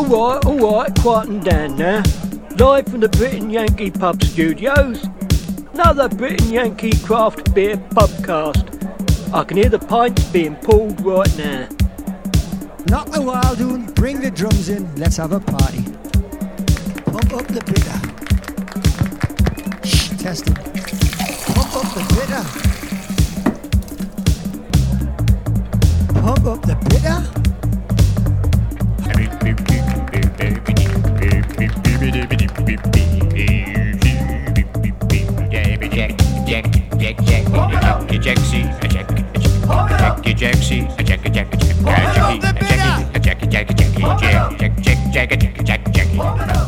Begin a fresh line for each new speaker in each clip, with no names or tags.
Oh, alright, oh, alright, quieten down now. Live from the Brit and Yankee Pub Studios. Another Brit and Yankee craft beer pubcast. I can hear the pints being pulled right now.
Knock the wild one, bring the drums in, let's have a party. Pump up the bitter. Shh, testing. Pump up the bitter. Pump up the bitter.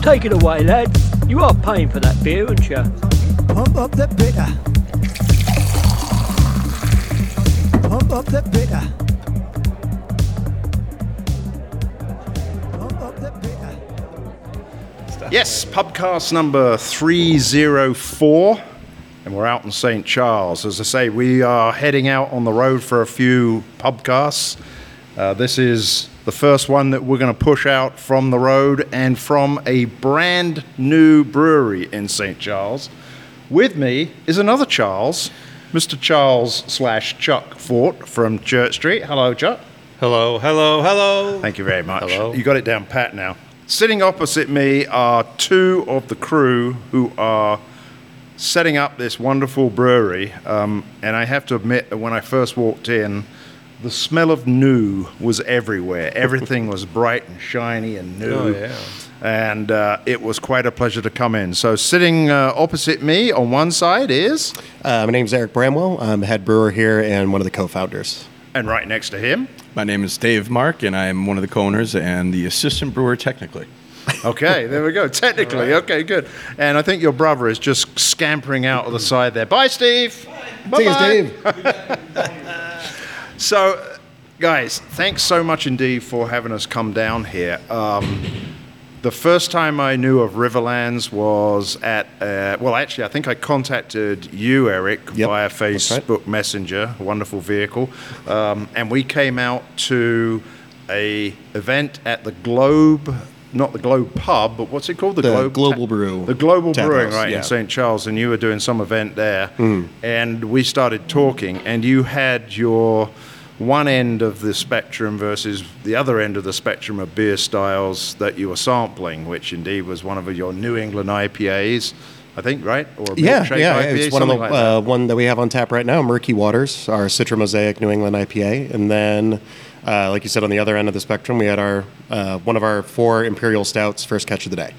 Take it away, lads. You are paying for that beer, aren't you?
Pump up the bitter. Pump up the bitter. Pump up the bitter.
Yes, pubcast number 304, and we're out in St. Charles. As I say, we are heading out on the road for a few pubcasts. Uh, this is the first one that we're going to push out from the road and from a brand new brewery in St. Charles. With me is another Charles, Mr. Charles slash Chuck Fort from Church Street. Hello, Chuck.
Hello, hello, hello.
Thank you very much.
Hello.
You got it down pat now. Sitting opposite me are two of the crew who are setting up this wonderful brewery. Um, and I have to admit that when I first walked in, the smell of new was everywhere. Everything was bright and shiny and new.
Oh, yeah.
And uh, it was quite a pleasure to come in. So, sitting uh, opposite me on one side is,
Uh, my name's Eric Bramwell. I'm head brewer here and one of the co-founders.
and right next to him,
My name is Dave Marks, and I'm one of the co-owners and the assistant brewer technically.
Okay, there we go. Technically, okay, good. And I think your brother is just scampering out of the side there. Bye, Steve. Bye-bye. So, guys, thanks so much indeed for having us come down here. Um, the first time I knew of Riverlands was at, uh, well, actually, I think I contacted you, Eric,
Yep,
via
that's right.
Facebook Messenger, a wonderful vehicle. Um, and we came out to a event at the Globe, not the Globe Pub, but what's it called?
The the Globe Global Brew
The Global
Tap
Brewing, right,
yeah.
in St. Charles. And you were doing some event there.
Hmm.
And we started talking, and you had your one end of the spectrum versus the other end of the spectrum of beer styles that you were sampling, which indeed was one of your New England IPAs, I think, right? Or a
Yeah, yeah,
IPA,
it's one of the
like that.
uh, one that we have on tap right now, Murky Waters, our Citra Mosaic New England IPA, and then, uh, like you said, on the other end of the spectrum, we had our uh, one of our four Imperial Stouts, first catch of the day.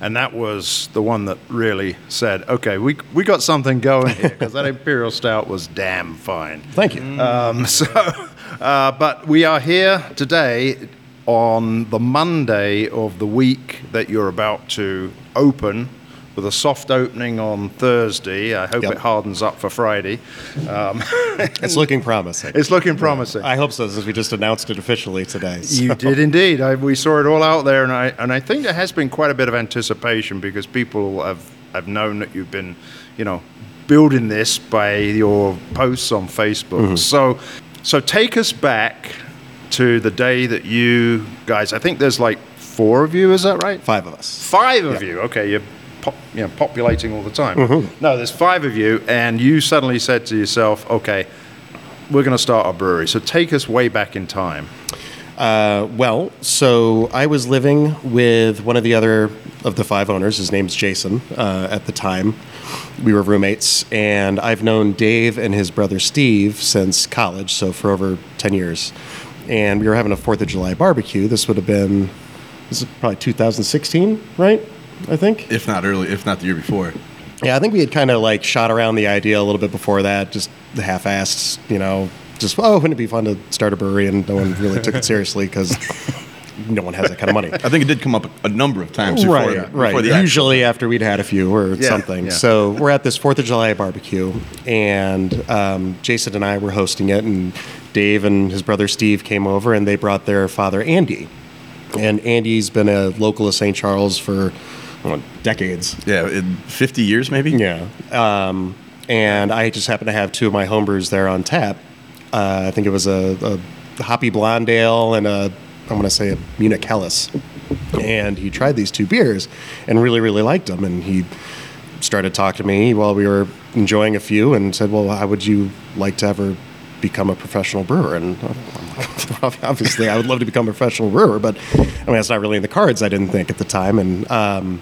And that was the one that really said, okay, we, we got something going here, because that Imperial Stout was damn fine.
Thank you.
Um, so, uh, but we are here today on the Monday of the week that you're about to open with a soft opening on Thursday. I hope
Yep.
it hardens up for Friday. Um,
it's looking promising.
it's looking promising.
I hope so, since we just announced it officially today. so-
You did indeed. I, we saw it all out there, and I and I think there has been quite a bit of anticipation because people have have known that you've been, you know, building this by your posts on Facebook. So, so take us back to the day that you guys. I think there's like four of you. Is that right?
Five of us.
Five of you. Okay, you're pop, you know, populating all the time.
Mm-hmm.
No, there's five of you, and you suddenly said to yourself, "Okay, we're going to start a brewery." So take us way back in time.
Uh, well, so I was living with one of the other of the five owners. His name's Jason. Uh, at the time, we were roommates, and I've known Dave and his brother Steve since college, so for over ten years. And we were having a Fourth of July barbecue. This would have been this is probably 2016, right? I think.
If not early, if not the year before.
Yeah, I think we had kind of like shot around the idea a little bit before that, just the half-assed, you know, just oh, wouldn't it be fun to start a brewery? And no one really took it seriously because no one has that kind of money.
I think it did come up a, number of times before,
right,
before
right.
the
Usually after we'd had a few or
Yeah,
something.
yeah.
So we're at this Fourth of July barbecue, and um, Jason and I were hosting it, and Dave and his brother Steve came over, and they brought their father Andy, and Andy's been a local of St. Charles for well, decades.
yeah, in 50 years maybe.
Yeah. Um, and I just happened to have two of my homebrews there on tap. Uh, I think it was a, a Hoppy Blonde Ale and a, I'm going to say a Munich Helles. and he tried these two beers and really really liked them and he started talking to me while we were enjoying a few and said well how would you like to ever become a professional brewer and obviously i would love to become a professional brewer but i mean that's not really in the cards i didn't think at the time and um,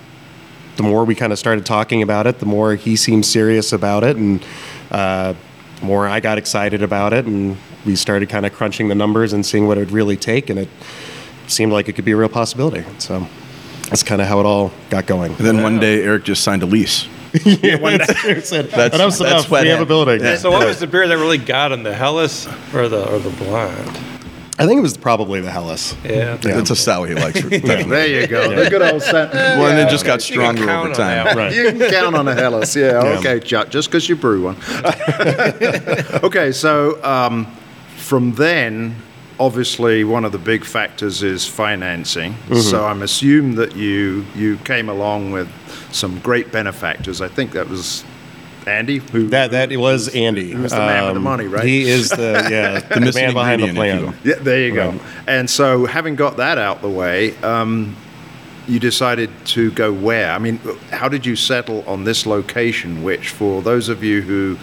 the more we kind of started talking about it the more he seemed serious about it and uh, the more i got excited about it and we started kind of crunching the numbers and seeing what it would really take and it seemed like it could be a real possibility so that's kind of how it all got going
And then one day, Eric just signed a lease.
yeah, one day said,
That's-
"Enough's
that's
enough. we have a
happened."
building
Yeah.
So what was the beer that really got him? The Helles or the or the blonde?
I think it was probably the helles
Yeah.
That's a style he likes.
There you go. The good old sentence.
Well, and it just got stronger over time.
right
You can count on a Helles, yeah.
Yeah.
Okay, Chuck, just because you brew one. okay, so um, from then, obviously, one of the big factors is financing. So I'm assuming that you you came along with some great benefactors. I think that was Andy, who
That that was Andy.
Who's the man with the money, right?
He is the yeah the,
missing
man behind the
ingredient, if you
plan.
Yeah, there you go. And so, having got that out the way, um, you decided to go where? I mean, how did you settle on this location? Which, for those of you who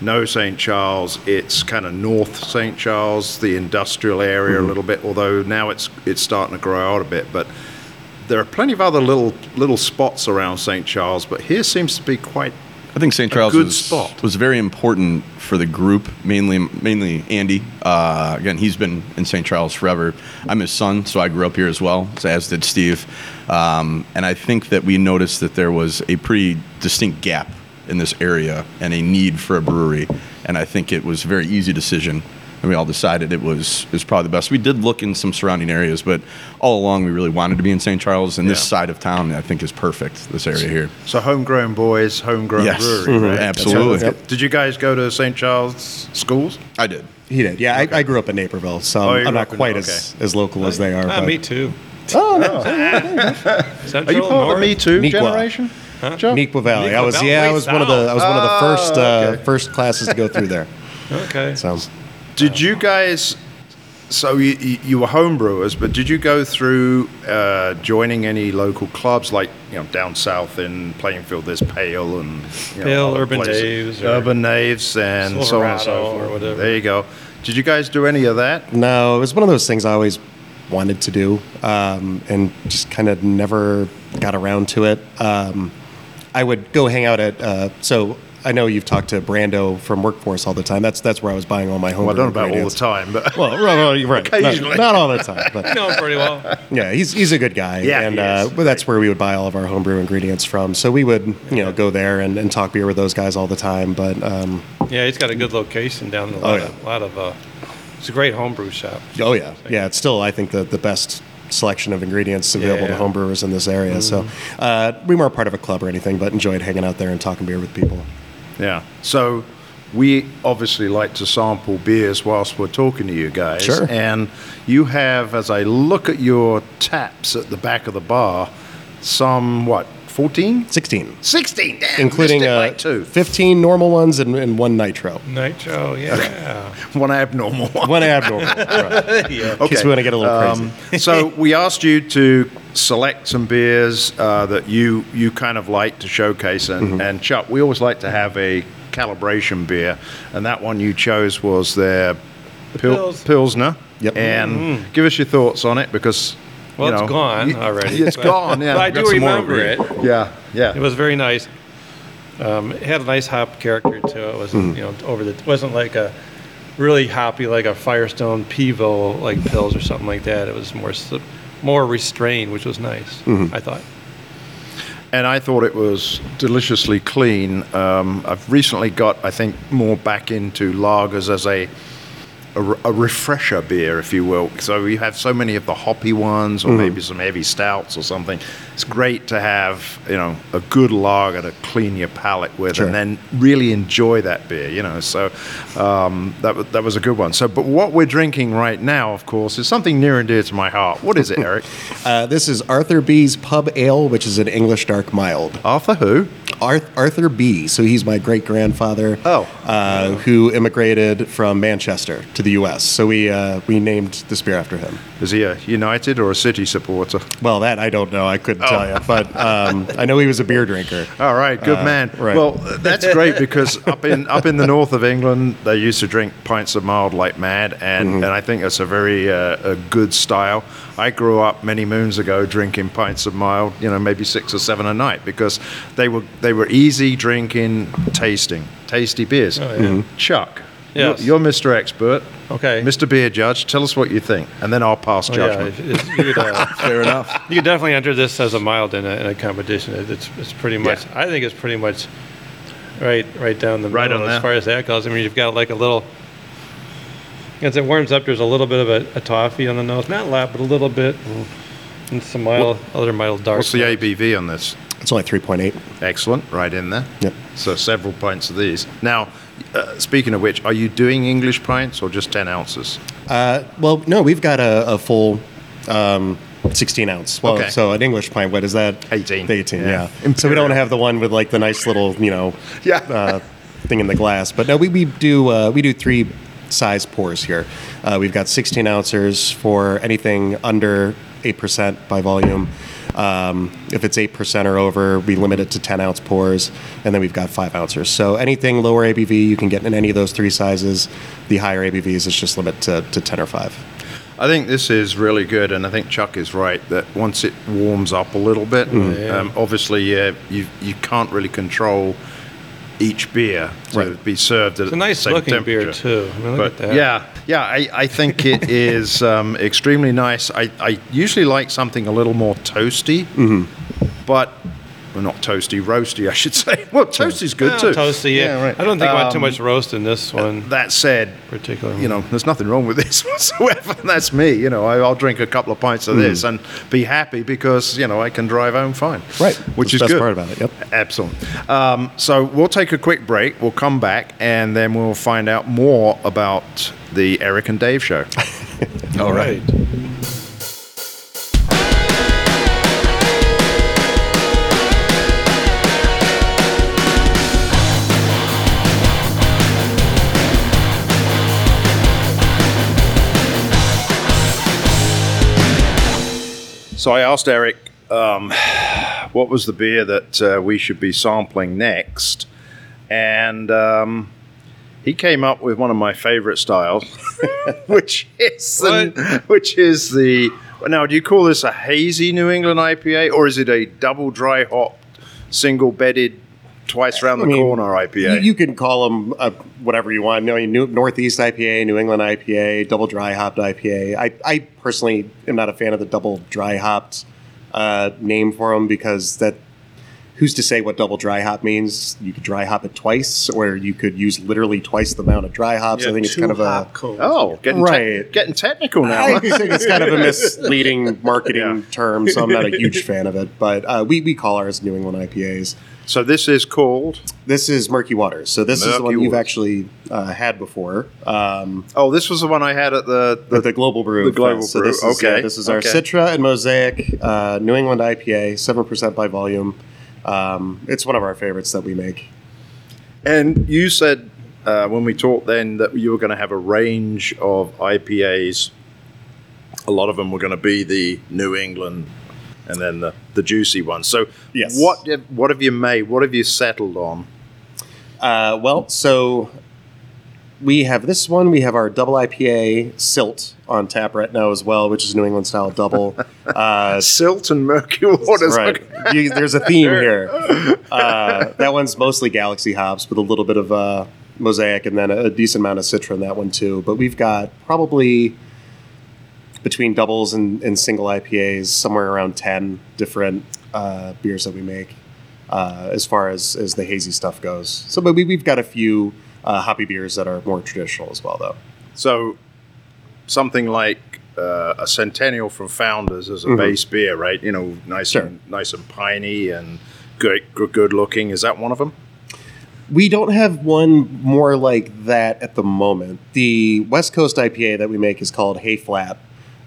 know St. Charles, it's kind of North St. Charles, the industrial area a little bit. Although now it's it's starting to grow out a bit, but. There are plenty of other little little spots around St. Charles, but here seems to be quite
I think St. Charles
good
was,
spot.
was very important for the group, mainly mainly Andy. Uh, again, he's been in St. Charles forever. I'm his son, so I grew up here as well, as did Steve. Um, and I think that we noticed that there was a pretty distinct gap in this area and a need for a brewery. And I think it was a very easy decision. And we all decided it was it was probably the best. We did look in some surrounding areas, but all along we really wanted to be in St. Charles. And this side of town, I think, is perfect. This area here.
so homegrown boys, homegrown
Yes.
brewery.
Mhm.
right?
Absolutely.
So, Did you guys go to St. Charles schools?
I did.
He did. Yeah, I, I grew up in Naperville, so
Oh,
I'm not
up in-
quite
okay.
as, as local as they are.
Ah,
but-
me too.
Oh, no.
Central,
Are you part of the Me Too
Neuqua.
generation? Joe?
Neuqua Valley. I was
Neuqua
yeah, I
Valley,
was one of the I was one of the first
Oh,
uh,
okay.
first classes to go through there.
Okay.
So
Did you guys? So you, you you were homebrewers, but did you go through uh, joining any local clubs like you know down south in Plainfield? There's Pale and you know,
Pale, Urban
places.
Daves
Urban Knaves, and so on and so
Silverado or
forth.
whatever.
There you go. Did you guys do any of that?
no, it was one of those things I always wanted to do, um, and just kind of never got around to it. Um, I would go hang out at uh, so. I know you've talked to Brando from Workforce all the time. That's that's where I was buying all my home.
Well, I don't know about all the time, but
Well, right, well, right.
Occasionally.
Not, not all the time, but
You know him pretty well.
yeah, he's he's a good guy.
Yeah,
and
he
uh,
is.
but that's where we would buy all of our homebrew ingredients from. So we would you know go there and, and talk beer with those guys all the time. But um,
Yeah, he's got a good location down in a
Oh,
lot
yeah.
of, lot of uh, it's a great homebrew shop.
oh yeah, yeah, it's still I think the the best selection of ingredients available
Yeah.
to homebrewers in this area. So
Mm-hmm.
uh, we weren't part of a club or anything, but enjoyed hanging out there and talking beer with people.
Yeah. So we obviously like to sample beers whilst we're talking to you guys.
Sure.
And you have, as I look at your taps at the back of the bar, some what 14?
Sixteen.
16, damn,
Including
missed
uh,
two.
15 normal ones and, and one nitro.
Nitro, yeah.
One abnormal one.
One abnormal. right.
yeah.
In case we want to get a little crazy.
Um, so we asked you to select some beers uh, that you you kind of like to showcase, and,
Mm-hmm.
and Chuck, we always like to have a calibration beer, and that one you chose was their Pil-
Pils.
Pilsner.
Yep.
And give us your thoughts on it because.
Well,
you
it's
know,
gone already.
It's
but-
gone. Yeah.
But I do remember it.
Yeah. Yeah.
It was very nice. Um, it had a nice hop character to it. It wasn't you know over the. It wasn't like a really hoppy like a Firestone Pivo like Pils or something like that. It was more more restrained, which was nice. I thought.
and I thought it was deliciously clean. Um, I've recently got, I think, more back into lagers as a, a a refresher beer, if you will. So you have so many of the hoppy ones, or maybe some heavy stouts or something. It's great to have, you know, a good lager to clean your palate with,
Sure.
and then really enjoy that beer. You know, so um, that that was a good one. So, but what we're drinking right now, of course, is something near and dear to my heart. What is it, Eric?
Uh, this is Arthur B's Pub Ale, which is an English dark mild.
Arthur who?
Arth- Arthur B. So he's my great grandfather.
Oh.
uh, who immigrated from Manchester to the U.S. So we uh, we named this beer after him.
Is he a United or a City supporter?
Well, that I don't know. I couldn't tell you, but um, I know he was a beer drinker.
All right, good
Uh,
man.
right.
Well, that's great because up in up in the north of England, they used to drink pints of mild like mad, and,
Mm-hmm.
and I think that's a very uh, a good style. I grew up many moons ago drinking pints of mild, you know, maybe six or seven a night because they were they were easy drinking, tasting, tasty beers.
Oh, yeah. Mhm.
Chuck,
Yes.
you're, Mr. Expert.
Okay.
Mr. Beer Judge, tell us what you think, and then I'll pass
Oh, yeah,
judgment.
if you could, uh,
Fair enough.
You could definitely enter this as a mild in a, in a competition. It's, it's pretty much.
Yeah.
I think it's pretty much right right down the
Right
middle
on
as far as that goes. I mean, you've got like a little. As it warms up, there's a little bit of a, a toffee on the nose, not a lot, but a little bit, and, and some mild, other mild dark.
What's the
notes.
ABV on this?
It's only three point eight.
Excellent, right in there.
Yep.
So several pints of these. Now, uh, speaking of which, are you doing English pints or just 10 ounces?
Uh, well, no, we've got a, a full um, 16 ounce. Well,
Okay.
so an English pint, what is that?
18.
18,
Yeah.
yeah. So we don't have the one with like the nice little, you know,
Yeah.
uh, thing in the glass. But no, we, we do uh, we do three size pours here. Uh, we've got 16 ounces for anything under 8% by volume. Um, if it's 8% or over, we limit it to 10 ounce pours. And then we've got 5 ounces. So anything lower ABV, you can get in any of those three sizes. The higher ABVs is just limit to, to 10 or 5.
I think this is really good, and I think Chuck is right that once it warms up a little bit, um, obviously, yeah, you you can't really control each beer to
Right.
be served at
It's a nice
the same
looking beer
temperature.
too. I mean, look
But
at that.
yeah, yeah, I, I think it is um, extremely nice. I, I usually like something a little more toasty, but well, not toasty, roasty, I should say. Well, toasty's good
Yeah,
too.
Toasty, yeah.
right.
I don't think i about too
Um,
much roast in this one,
That said,
particularly.
you know, there's nothing wrong with this whatsoever. That's me. You know, I, I'll drink a couple of pints of this and be happy because you know I can drive home fine.
Right.
which
That's
is
the best
good.
part about it, yep.
Excellent. Um, so we'll take a quick break. We'll come back and then we'll find out more about the Eric and Dave show.
All right.
So I asked Eric, um, what was the beer that uh, we should be sampling next, and um, he came up with one of my favorite styles, which is the, which is the now. Do you call this a hazy New England IPA or is it a double dry hop, single bedded, twice around the
I mean,
corner IPA?
You, you can call them uh, whatever you want. You know, New, Northeast IPA, New England IPA, double dry hopped IPA. I, I personally am not a fan of the double dry hopped uh, name for them because that. Who's to say what double dry hop means? You could dry hop it twice, or you could use literally twice the amount of dry hops. I think it's kind of a
oh, getting te-
Right.
getting technical now.
I think it's kind of a misleading marketing
Yeah.
term, so I'm not a huge fan of it. But uh, we, we call ours New England IPAs.
So this is called.
This is Murky Waters. So this is the
Murky
one you've
Waters.
actually uh, had before. Um,
Oh, this was the one I had at the
the, the Global Brew.
the Global
Fest. So
Brew,
this is,
okay,
this is our
okay.
Citra and Mosaic uh, New England IPA, seven percent by volume. Um, it's one of our favorites that we make.
And you said uh, when we talked then that you were going to have a range of IPAs. A lot of them were going to be the New England, and then the, the juicy ones. So,
Yes.
what have- what have you made? What have you settled on?
Uh, well, so we have this one. We have our double IPA Silt on tap right now as well, which is New England style double. Uh,
Silt and Murky Waters.
right. You, there's a theme here. Uh, that one's mostly Galaxy hops with a little bit of uh, Mosaic and then a decent amount of Citra in that one too. But we've got probably between doubles and, and single IPAs somewhere around 10 different uh, beers that we make uh, as far as, as the hazy stuff goes. So, but we, we've got a few uh, hoppy beers that are more traditional as well, though.
So, something like uh, a Centennial from Founders as a
Mhm.
base beer, right? You know, nice
Sure.
and nice and piney and good, good, good looking. Is that one of them?
We don't have one more like that at the moment. The West Coast IPA that we make is called Hay Flat.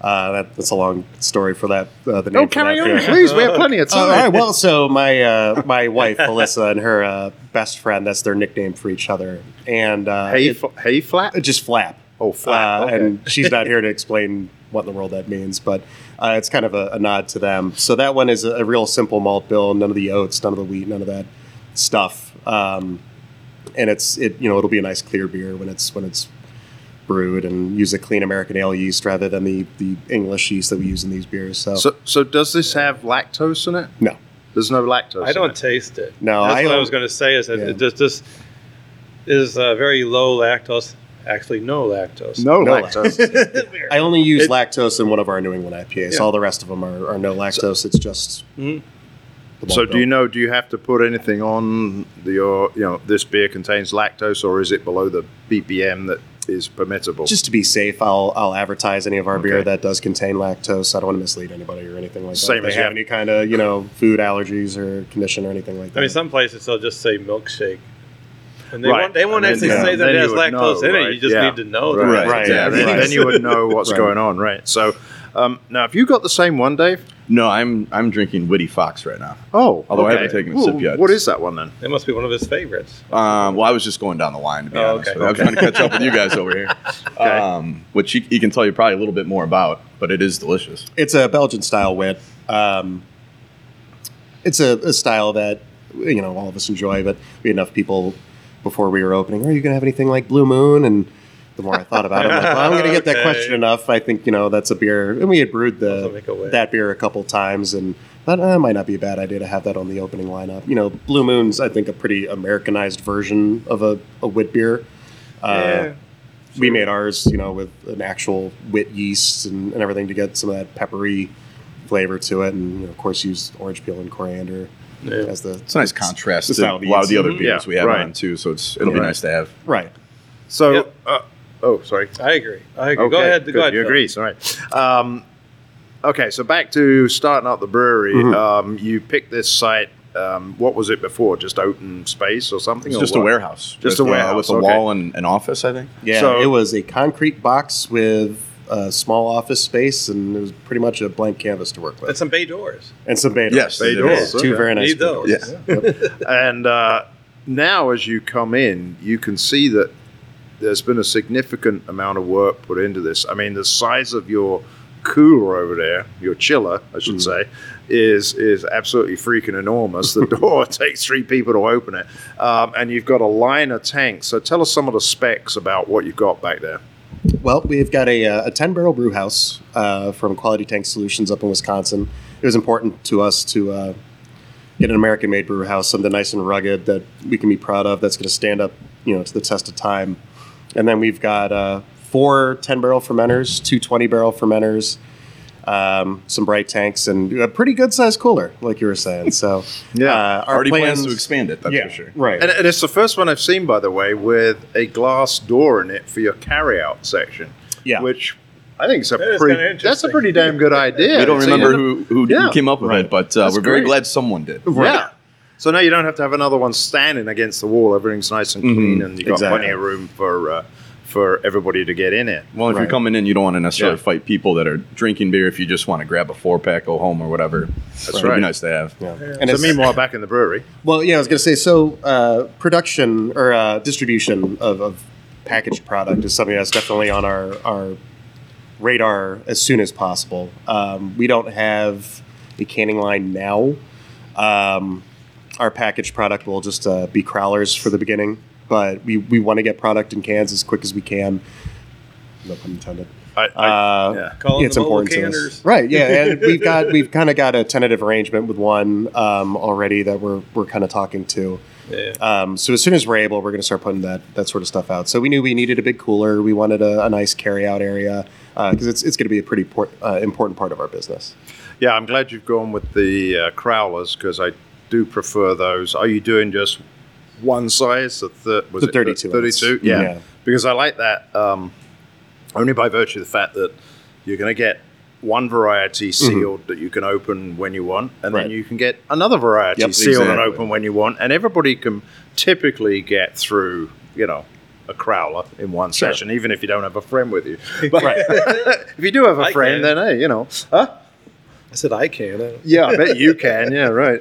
Uh, that, that's a long story for that. Uh, the name
Oh, carry on,
beer.
please. We have plenty of
Uh, all
time.
right. Well, so my uh, my wife Melissa and her uh, best friend. That's their nickname for each other. And uh,
hay,
it-
fl- hay flat.
just flap.
Oh, flap,
Uh,
okay.
And she's not here to explain what in the world that means, but uh, it's kind of a, a nod to them. So that one is a, a real simple malt bill. None of the oats, none of the wheat, none of that stuff. Um, and it's it you know it'll be a nice clear beer when it's when it's brewed and use a clean American ale yeast rather than the the English yeast that we use in these beers. So,
So, so does this have lactose in it?
no,
There's no lactose.
I
in
don't
it.
taste it.
No,
that's
I
what I was going to say. Is that
Yeah.
it just this is uh, very low lactose. Actually, no lactose.
No,
No
lactose.
I only use
It-
lactose in one of our New England IPAs.
Yeah.
All the rest of them are, are no lactose. it's just.
Mhm.
so, do you know? Do you have to put anything on the, your? You know, this beer contains lactose, or is it below the BPM that is permissible?
Just to be safe, I'll I'll advertise any of our beer that does contain lactose. I don't want to mislead anybody or anything like that.
Same
If they
as you
have
have-
any kind of you know food allergies or condition or anything like that.
I mean, some places they'll just say milkshake, and they
Right.
won't. They won't
And
actually
then-
say
yeah,
that
then
it has lactose
know,
in it. You just
Yeah.
need to know
Right.
that.
Right,
Yeah. Then, then you would know what's
Right.
going on. Right. So, um, now, have you got the same one, Dave?
No, I'm I'm drinking Witty Fox right now.
Oh,
Although I haven't taken a sip yet.
What is that one then?
It must be one of his favorites.
Um, well, I was just going down the line to be
Oh,
honest.
okay.
I was trying to catch up with you guys over here,
Okay.
um, which he, he can tell you probably a little bit more about, but it is delicious.
it's a Belgian style wit. Um, it's a, a style that you know all of us enjoy, but we had enough people before we were opening. Are you going to have anything like Blue Moon? And the more I thought about it, I'm like, well, I'm going to get that question enough. I think you know that's a beer, and we had brewed
Also make a
the that beer a couple times, and that uh, might not be a bad idea to have that on the opening lineup. You know, Blue Moon's I think a pretty Americanized version of a, a wit beer. Uh,
yeah.
we made ours, you know, with an actual wit yeast and, and everything to get some of that peppery flavor to it, and you know, of course used orange peel and coriander
Yeah.
as the
It's a nice contrast
The
to a lot of the
yeast.
other
Mhm.
beers
Yeah,
we have
right.
on too. So it's it'll be
Right.
nice to have.
right.
So,
Yep.
uh, oh, sorry.
I agree. I agree. Go
Okay,
ahead.
good.
Go ahead.
You
Phil.
agree? All right. Um, okay, so back to starting up the brewery.
Mhm.
Um, you picked this site. Um, what was it before? Just open space or something?
It's
or
just a warehouse.
Just
with,
a
uh,
warehouse,
with a
okay.
wall and an office. I think.
Yeah,
So-
it was a concrete box with a small office space, and it was pretty much a blank canvas to work with,
And some bay doors.
and some bay doors.
Yes,
Bay
it
doors,
is.
okay.
Two very nice
Need
bay
those.
doors.
Yeah.
And uh, now, as you come in, you can see that there's been a significant amount of work put into this. I mean, the size of your cooler over there, your chiller, I should say, is is absolutely freaking enormous. The door takes three people to open it, um, and you've got a line of tanks. So tell us some of the specs about what you've got back there.
Well, we've got a, uh, a 10 barrel brew house uh, from Quality Tank Solutions up in Wisconsin. It was important to us to uh, get an American made brew house, something nice and rugged that we can be proud of, that's going to stand up you know, to the test of time. And then we've got uh, four 10 barrel fermenters, two 20 barrel fermenters, um, some bright tanks, and a pretty good sized cooler, like you were saying. So,
Yeah.
uh, our
Already plans,
plans
to expand it. That's
yeah,
for sure.
Right.
And, and it's the first one I've seen, by the way, with a glass door in it for your carryout section.
Yeah.
Which I think is a
That is
pretty. That's a pretty damn good idea.
we don't
So
remember who who,
Yeah.
came up with
Right.
it, but uh, we're very glad someone did.
Yeah. So now you don't have to have another one standing against the wall. Everything's nice and clean,
Mhm.
and you've got
Exactly.
plenty of room for uh, for everybody to get in it.
Well, if
Right.
you're coming in, you don't want to necessarily
Yeah.
fight people that are drinking beer. If you just want to grab a four pack, go home or whatever, that's
right.
be nice to have.
yeah. And
so
it's-
meanwhile, back in the brewery,
Well, yeah, I was going to say so. Uh, production or uh, distribution of, of packaged product is something that's definitely on our our radar as soon as possible. Um, we don't have a canning line now. Um, our packaged product will just uh, be crowlers for the beginning, but we, we want to get product in cans as quick as we can. No pun intended.
I, I,
Uh,
yeah.
Call
it's important to us. right? Yeah, and we've got we've kind of got a tentative arrangement with one um, already that we're we're kind of talking to.
Yeah.
Um, so as soon as we're able, we're going to start putting that that sort of stuff out. So we knew we needed a big cooler. We wanted a, a nice carry out area because it's it's going to be a pretty por- uh, important part of our business.
yeah, I'm glad you've gone with the uh, crowlers because I do prefer those. Are you doing just one size? The, thir- was
The
it
32
32? Yeah.
Yeah.
because I like that um, only by virtue of the fact that you're going to get one variety sealed that you can open when you want, and
Right.
then you can get another variety
Yep,
sealed and open when you want, and everybody can typically get through, you know, a crowler in one session, even if you don't have a friend with you. But if you do have a
I
friend,
can.
then hey, you know, huh?
I said I can. I-
Yeah, I bet you can. Yeah, right.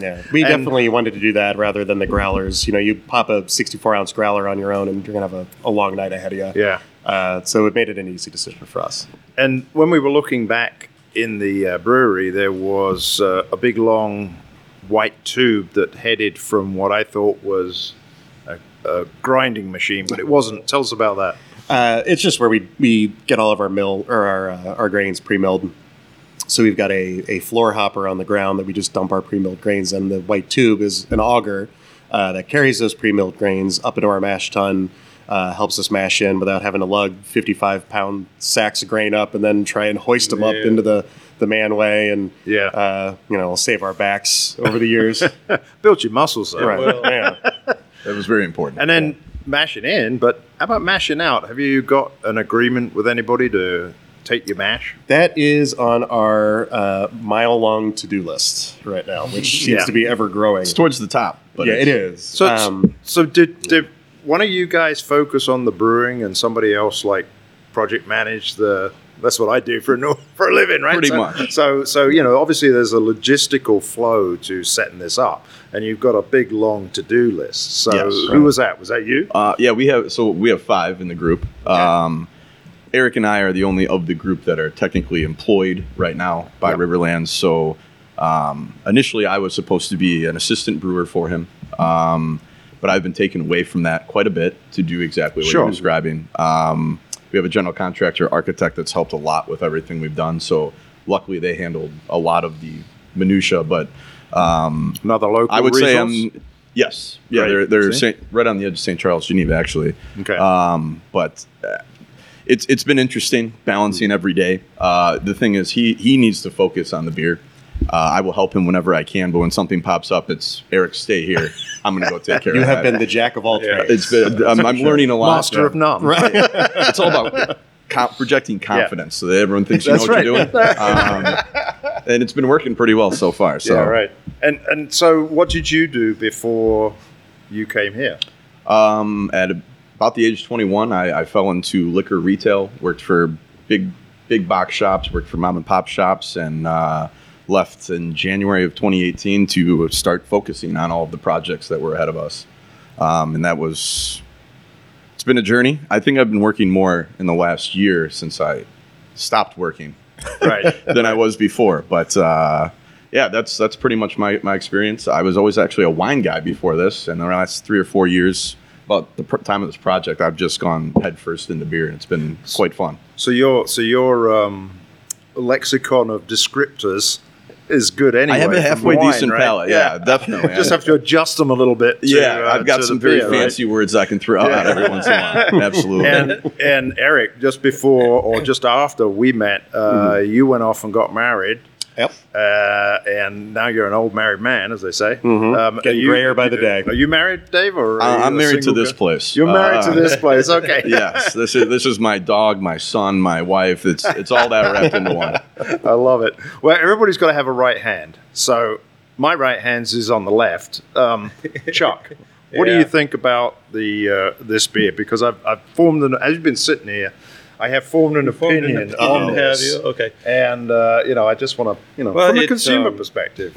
Yeah, we
And-
definitely wanted to do that rather than the growlers. You know, you pop a 64 ounce growler on your own, and you're gonna have a, a long night ahead of you.
Yeah.
Uh, so it made it an easy decision for us.
And when we were looking back in the uh, brewery, there was uh, a big long white tube that headed from what I thought was a, a grinding machine, but it wasn't. Tell us about that.
Uh, it's just where we, we get all of our mill or our uh, our grains pre-milled. So we've got a, a floor hopper on the ground that we just dump our pre-milled grains in. The white tube is an auger uh, that carries those pre-milled grains up into our mash tun. Uh, helps us mash in without having to lug 55 pound sacks of grain up and then try and hoist them up into the, the manway and
Yeah.
uh, you know save our backs over the years.
Built your muscles, though.
right.
Well-
yeah.
That was very important.
And then mashing in, but how about mashing out? Have you got an agreement with anybody to take your mash?
That is on our uh, mile long to do list right now, which seems to be ever growing.
it's towards the top. But
yeah,
it's-
So,
um,
so did, did one of you guys focus on the brewing and somebody else like project manage the? That's what I do for a, for a living, right?
Pretty
so,
much.
So, so you know, obviously there's a logistical flow to setting this up, and you've got a big long to do list. So,
Yes.
who was that? Was that you?
Uh, yeah, we have so we have five in the group. Um, Eric and I are the only of the group that are technically employed right now by
Yep.
Riverlands. So um, initially, I was supposed to be an assistant brewer for him, um, but I've been taken away from that quite a bit to do exactly what
Sure.
you're describing. Um, we have a general contractor architect that's helped a lot with everything we've done. So luckily, they handled a lot of the minutia, but. Um,
Another local.
I would say I'm. Yes, yeah,
Right.
they're they're Saint, right on the edge of St. Charles, Geneva, actually.
Okay.
Um, but uh, it's it's been interesting balancing every day. Uh, the thing is, he he needs to focus on the beer. Uh, I will help him whenever I can, but when something pops up, it's Eric, stay here. I'm going to go take care of it.
you
of
have
that.
been the jack of all trades.
It's been. I'm, I'm learning a lot.
Master of none.
right.
It's all about com- projecting confidence so that everyone thinks you
That's
know what you're doing. Um, and it's been working pretty well so far. So
Yeah, right. And and so, what did you do before you came here?
Um, at about the age of 21, I, I fell into liquor retail. Worked for big big box shops. Worked for mom and pop shops, and uh, left in January of 2018 to start focusing on all of the projects that were ahead of us. Um, and that was it's been a journey. I think I've been working more in the last year since I stopped working
Right.
than I was before. But uh, yeah, that's that's pretty much my, my experience. I was always actually a wine guy before this, and the last three or four years, about the pr- time of this project, I've just gone headfirst into beer, and it's been quite fun.
So your so your um, lexicon of descriptors is good anyway.
I have a halfway
wine,
decent
right?
palate. Yeah, definitely.
Just have to adjust them a little bit. to,
yeah,
uh,
I've got some very
beer, right?
fancy words I can throw out every once in a while. Absolutely.
And and Eric, just before or just after we met, uh,
Mm-hmm.
you went off and got married.
Yep.
Uh, and now you're an old married man, as they say. Um, are
Getting grayer by the day.
Are you married, Dave? Or
Uh,
you
I'm married to this
guy?
place.
You're married
Uh,
to this place. Okay.
yes, this is this is my dog, my son, my wife. It's it's all that wrapped into one.
I love it. Well, everybody's got to have a right hand. So my right hand is on the left. Um, Chuck, what do you think about the uh, this beer? Because I've, I've formed an as you've been sitting here, I have formed an
Formed
opinion
opinion,
on
have you? Okay.
And uh, you know, I just want to, you know,
Well,
from a consumer
um,
perspective.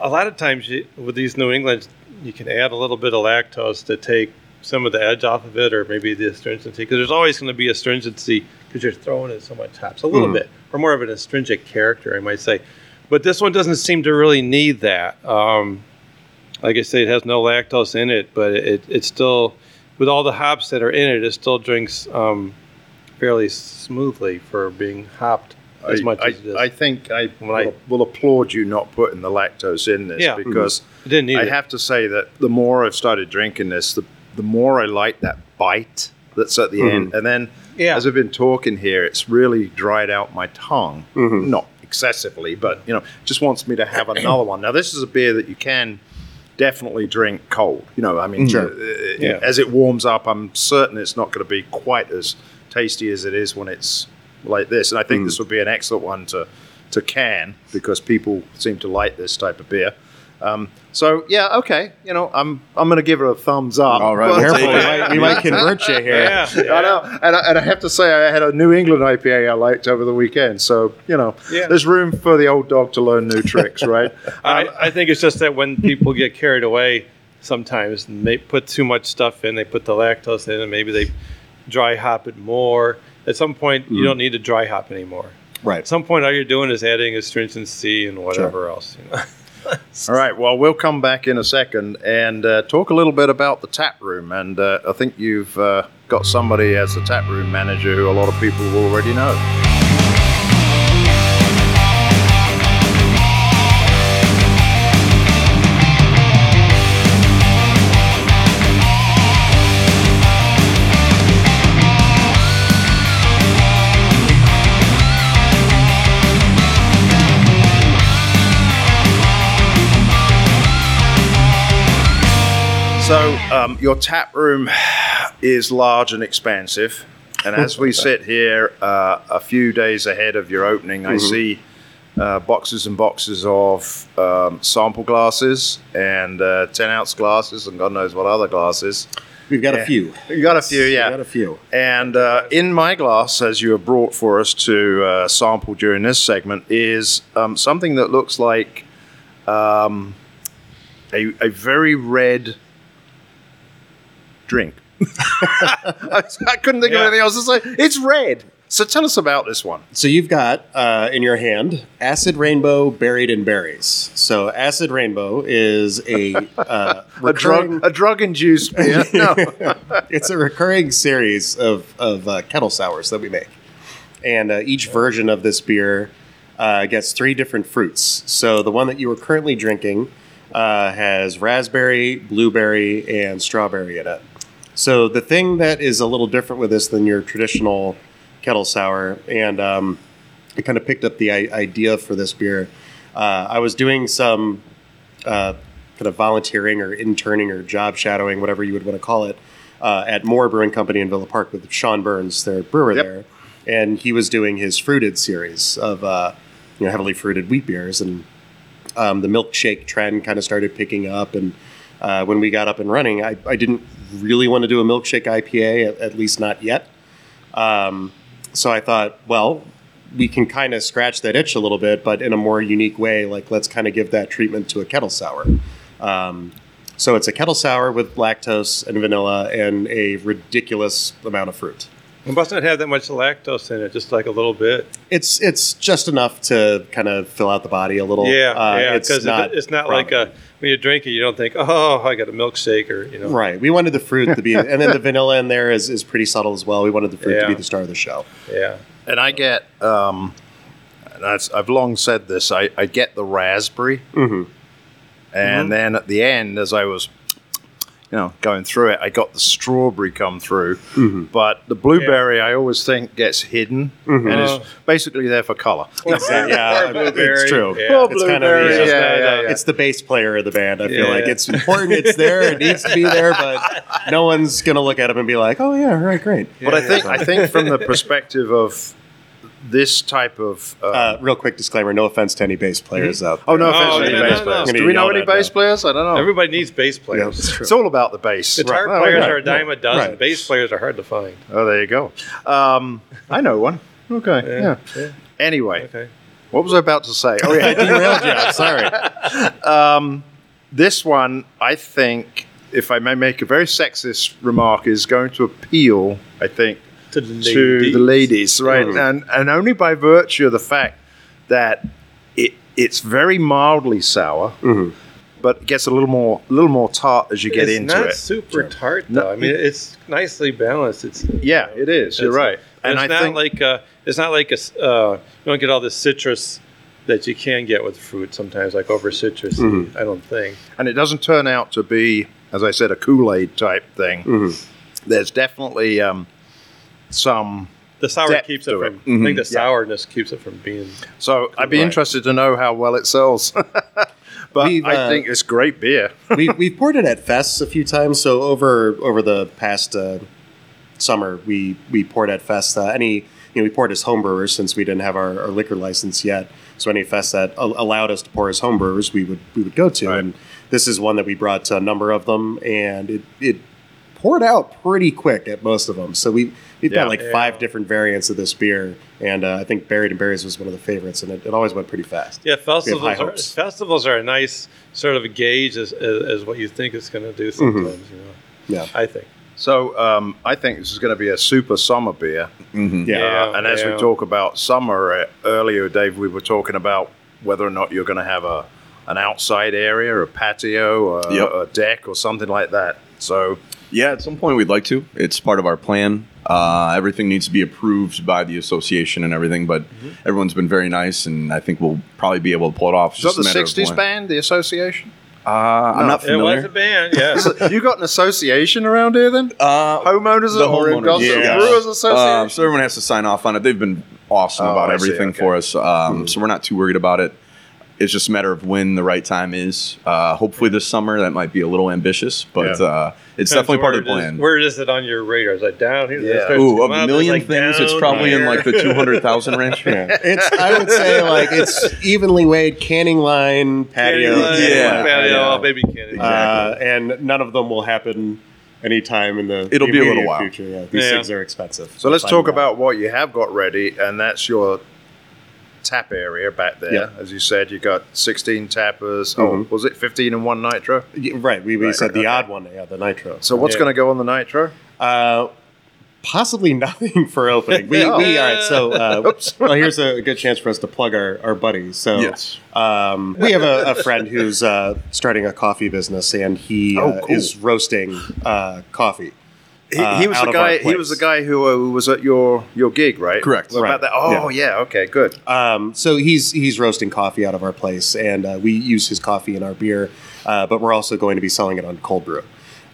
a lot of times you, with these New Englands, you can add a little bit of lactose to take some of the edge off of it, or maybe the astringency, because there's always going to be astringency because you're throwing in so much hops, a little
Mm.
bit, or more of an astringent character, I might say. But this one doesn't seem to really need that. Um, like I say, it has no lactose in it, but it, it still, with all the hops that are in it, it still drinks um, fairly smoothly for being hopped as
I,
much
I,
as it is.
I think I
When I-
will, will applaud you not putting the lactose in this
Yeah.
because
It didn't
I
it.
have to say that the more I've started drinking this, the the more I like that bite that's at the mm-hmm. end, and then
Yeah.
as I've been talking here, it's really dried out my tongue, mm-hmm. not excessively, but you know, just wants me to have another one. Now, this is a beer that you can definitely drink cold. You know, I mean,
Sure.
uh,
Yeah.
as it warms up, I'm certain it's not going to be quite as tasty as it is when it's like this. And I think this would be an excellent one to to can because people seem to like this type of beer. Um, so yeah, okay. You know, I'm I'm going to give it a thumbs up.
All right,
But-
we'll
Careful,
take
we might, we might convert you here.
Yeah,
I know, and I, and I have to say, I had a New England IPA I liked over the weekend. So you know,
Yeah.
there's room for the old dog to learn new tricks, right?
I, I think it's just that when people get carried away, sometimes and they put too much stuff in. They put the lactose in, and maybe they dry hop it more. At some point, you don't need to dry hop anymore.
Right.
At some point, all you're doing is adding astringency and whatever else. You know?
All right. Well, we'll come back in a second and uh, talk a little bit about the tap room. And uh, I think you've uh, got somebody as the tap room manager who a lot of people already know. So, um, your tap room is large and expansive. And as we sit here uh, a few days ahead of your opening, I see uh, boxes and boxes of um, sample glasses and uh, 10 ounce glasses and God knows what other glasses.
We've got
Yeah.
a few.
We've got a few, yeah.
We've got a few.
And uh, in my glass, as you have brought for us to uh, sample during this segment, is um, something that looks like um, a, a very red drink. I, I couldn't think of
Yeah.
anything else to say. It's red. So tell us about this one.
So you've got uh, in your hand acid rainbow buried in berries. So acid rainbow is a uh,
A drug, a drug-induced beer. No,
it's a recurring series of, of uh, kettle sours that we make. And uh, each version of this beer uh, gets three different fruits. So the one that you are currently drinking uh, has raspberry, blueberry, and strawberry in it. So the thing that is a little different with this than your traditional kettle sour, and um, I kind of picked up the I- idea for this beer. Uh, I was doing some uh, kind of volunteering or interning or job shadowing, whatever you would want to call it, uh, at More Brewing Company in Villa Park with Sean Burns, their brewer
Yep.
there, and he was doing his fruited series of uh, you know heavily fruited wheat beers, and um, the milkshake trend kind of started picking up, and uh, when we got up and running, I, I didn't really want to do a milkshake IPA, at, at least not yet. Um, so I thought, well, we can kind of scratch that itch a little bit, but in a more unique way. Like, let's kind of give that treatment to a kettle sour. Um, so it's a kettle sour with lactose and vanilla and a ridiculous amount of fruit.
It must not have that much lactose in it, just like a little bit.
It's it's just enough to kind of fill out the body a little.
Yeah,
Uh,
yeah,
it's
because
not
it's not like a when you drink it, you don't think, oh, I got a milkshake or you know.
Right. We wanted the fruit to be, and then the vanilla in there is, is pretty subtle as well. We wanted the fruit to be the star of the show.
Yeah.
and I get. Um, that's, I've long said this. I, I get the raspberry,
Mm-hmm.
and then at the end, as I was, you know, going through it, I got the strawberry come through.
Mm-hmm.
But the blueberry, I always think gets hidden, and
Oh.
is basically there for color.
yeah,
blueberry.
it's true.
Yeah.
Poor
It's kind of the,
yeah,
yeah,
yeah,
yeah.
it's the bass player of the band. I feel
Yeah.
like it's important. It's there. It needs to be there, but no one's gonna look at him and be like, "Oh yeah, right, great."
But I think I think from the perspective of this type of uh,
Uh, real quick disclaimer: No offense to any bass players out.
oh no
Oh,
offense to any
no, no,
bass
no.
players.
Gonna
Do we know any bass
now.
players? I don't know.
Everybody needs bass players.
it's.
It's all about the bass.
Guitar
Right.
players
Oh,
are a dime a dozen.
Right.
Bass players are hard to find.
Oh, there you go. Um, I know one. Okay. Yeah.
yeah.
Anyway,
Okay.
what was I about to say? Oh yeah,
I
yeah.
derailed you. I'm sorry.
this one, I think, if I may make a very sexist remark, is going to appeal. I think
To the
to
ladies.
the ladies, right?
Mhm.
And and only by virtue of the fact that it it's very mildly sour,
Mhm.
but it gets a little more a little more tart as you get
it's
into
not
it.
super tart
No.
though. I mean, it's nicely balanced. It's
Yeah, it is. You're right.
and,
And
it's
I
not
think
like uh, it's not like a, uh, you don't get all the citrus that you can get with fruit sometimes, like over citrus.
Mm-hmm.
I don't think.
and it doesn't turn out to be, as I said, a Kool Aid type thing.
Mhm.
There's definitely um, some.
The sour
Depth
keeps it
to
from.
it.
I think the
Yeah.
sourness keeps it from being.
So I'd be
Right.
interested to know how well it sells. but
We've,
I
uh,
think it's great beer.
we we've poured it at fests a few times. So over over the past uh, summer, we we poured at fests. Uh, any you know, we poured as homebrewers since we didn't have our, our liquor license yet. So any fest that a- allowed us to pour as homebrewers, we would we would go to,
Right.
and this is one that we brought to a number of them, and it it poured out pretty quick at most of them. So we we've
Yeah.
got like five different variants of this beer, and uh, I think Buried in Berries was one of the favorites, and it, it always went pretty fast.
Yeah, festivals are, festivals are a nice sort of a gauge as, as, as what you think it's going to do sometimes. You know,
Mm-hmm. Yeah,
I think.
So um, I think this is going to be a super summer beer.
yeah.
Yeah.
Uh, and as we talk about summer uh, earlier, Dave, we were talking about whether or not you're going to have a an outside area, a patio, a,
Yep.
a deck, or something like that. So
Yeah, at some point we'd like to. It's part of our plan. Uh, everything needs to be approved by the association and everything, but everyone's been very nice, and I think we'll probably be able to pull it off.
is that
Just a
the '60s band, the association?
Uh, I'm not familiar.
It
familiar.
was a band, yeah.
you got an association around here then?
Uh,
Homeowners
the
or
homeowners,
Industrial
yeah.
Brewers Association?
Um, so everyone has to sign off on it. They've been awesome
Oh,
about
I see,
everything
okay.
for us. Um, So we're not too worried about it. It's just a matter of when the right time is. Uh, hopefully this summer. That might be a little ambitious, but
Yeah.
uh, it's definitely part of the
Where it is-
plan.
Where is it on your radar? Is it down here?
Yeah.
Ooh,
come
of
up,
a million
like
things, it's
down
probably in like the 200,000 range.
Yeah. It's I would say like it's evenly weighed canning line patio.
Candy line,
Yeah.
patio,
Yeah.
baby candy.
Uh, and none of them will happen anytime in the
It'll be a little
immediate
while.
future. Yeah, these
Yeah.
things are expensive.
So let's talk about what you have got ready, and that's your tap area back there.
Yeah.
As you said, you got 16 tappers.
Mhm.
Oh, was it 15 and one nitro?
Yeah, right. We, we
Right,
said the
okay.
odd one, yeah, the nitro.
So what's
Yeah.
going to go on the nitro?
Uh, possibly nothing for opening. We,
Oh.
we all right. So, uh, well, here's a good chance for us to plug our, our buddies. So,
Yes.
um, we have a, a friend who's uh, starting a coffee business, and he
Oh,
uh,
cool.
is roasting uh, coffee.
He,
uh,
he was the guy. He was the guy who, uh, was at your your gig, right?
Correct.
About
Right.
that. Oh yeah. Okay. Good.
Um, so he's he's roasting coffee out of our place, and uh, we use his coffee in our beer, uh, but we're also going to be selling it on cold brew.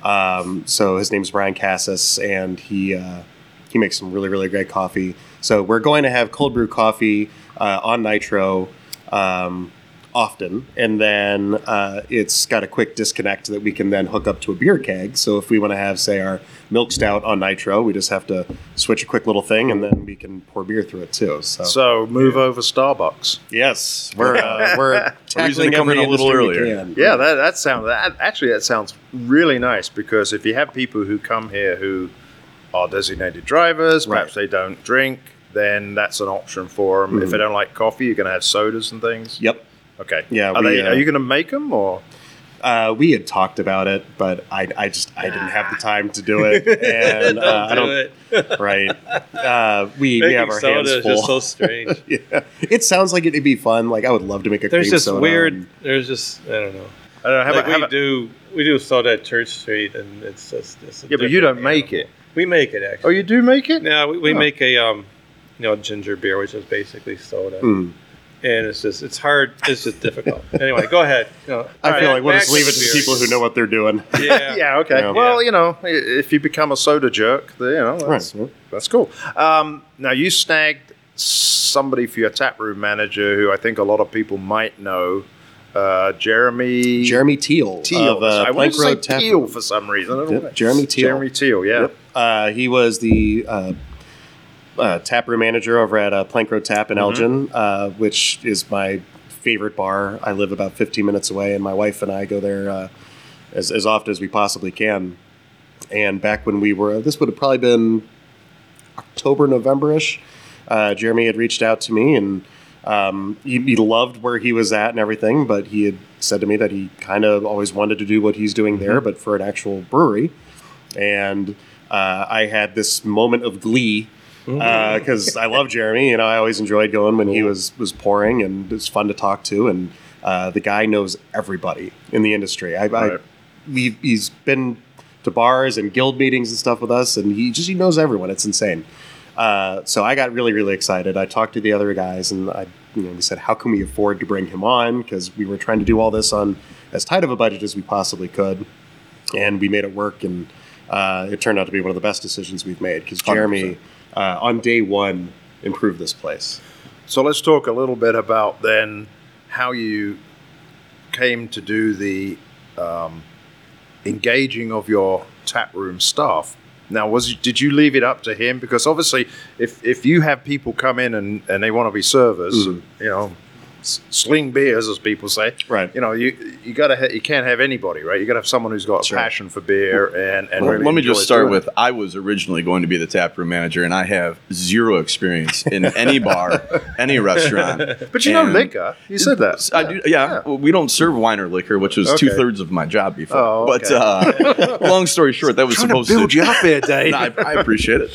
Um, so his name's Brian Cassis, and he uh, he makes some really really great coffee. So we're going to have cold brew coffee uh, on nitro. Um, often and then uh, it's got a quick disconnect that we can then hook up to a beer keg so if we want to have say our milk stout on nitro we just have to switch a quick little thing and then we can pour beer through it too so
So move over Starbucks.
Yes, we're uh, we're tackling
in
every
a little earlier.
Yeah, that that sounds that actually that sounds really nice because if you have people who come here who are designated drivers, perhaps they don't drink, then that's an option for them. If they don't like coffee, you're going to have sodas and things.
Yep.
Okay.
Yeah,
Are
we,
they?
uh,
are you going to make them or?
Uh, we had talked about it, but I, I just I didn't have the time to do it, and uh, I
Don't
don't.
it.
Right. Uh, we, we have
Making
our
soda
hands
is
full.
just so strange.
yeah. It sounds like it'd be fun. Like I would love to make a
There's
cream
just weird.
and-
There's just I don't know.
I don't know. How
like
how
we
about-
do we do soda at Church Street, and it's just it's
yeah, but you don't make it.
We make it actually.
Oh, you do make it?
Yeah, we, we
Oh.
make a um, you know, ginger beer, which is basically soda,
Mm.
And it's just it's hard. It's just difficult. anyway, go ahead. You know,
I
all
feel
right,
like we'll just leave it to
beer.
people who know what they're doing.
Yeah,
Yeah. Okay.
Yeah.
Well,
Yeah.
you know, if you become a soda jerk, then, you know, that's,
Right.
that's cool. Um, now you snagged somebody for your taproom manager who I think a lot of people might know, uh, Jeremy
Jeremy Teal.
Teal.
Of, uh,
I want
Plank
to say
Road Tap
Teal for some reason. I don't
Yep,
know.
Jeremy Teal.
Jeremy Teal. Yeah.
Yep. Uh, he was the uh, uh, tap room manager over at uh, Plank Road Tap in Elgin, uh, which is my favorite bar. I live about 15 minutes away, and my wife and I go there uh, as, as often as we possibly can. And back when we were, this would have probably been October, November ish, uh, Jeremy had reached out to me and um, he, he loved where he was at and everything, but he had said to me that he kind of always wanted to do what he's doing there, but for an actual brewery. And uh, I had this moment of glee because I love Jeremy. You know, I always enjoyed going when he was was pouring, and it's fun to talk to. And uh, the guy knows everybody in the industry. I, I
Right.
we, he's been to bars and guild meetings and stuff with us, and he just he knows everyone. It's insane. Uh, so I got really really excited. I talked to the other guys, and I you know we said, how can we afford to bring him on? Because we were trying to do all this on as tight of a budget as we possibly could, and we made it work. And uh, it turned out to be one of the best decisions we've made because Jeremy, uh, on day one, improve this place.
So let's talk a little bit about then how you came to do the um, engaging of your taproom staff Now, was did you leave it up to him? Because obviously, if if you have people come in and, and they want to be servers,
Mm-hmm.
you know, sling beers, as people say,
Right.
You know, you you gotta ha- you can't have anybody, right? You gotta have someone who's got a
Sure.
passion for beer and and
Well,
really
let me just start with
it.
I was originally going to be the taproom manager, and I have zero experience in any bar, any restaurant.
But you know
And-
liquor. You said that.
I do, yeah. Well, we don't serve wine or liquor, which was
Okay.
two thirds of my job before.
Oh,
But uh, long story short, that was
Trying to
supposed
build you up here, Dave.
I, I appreciate it.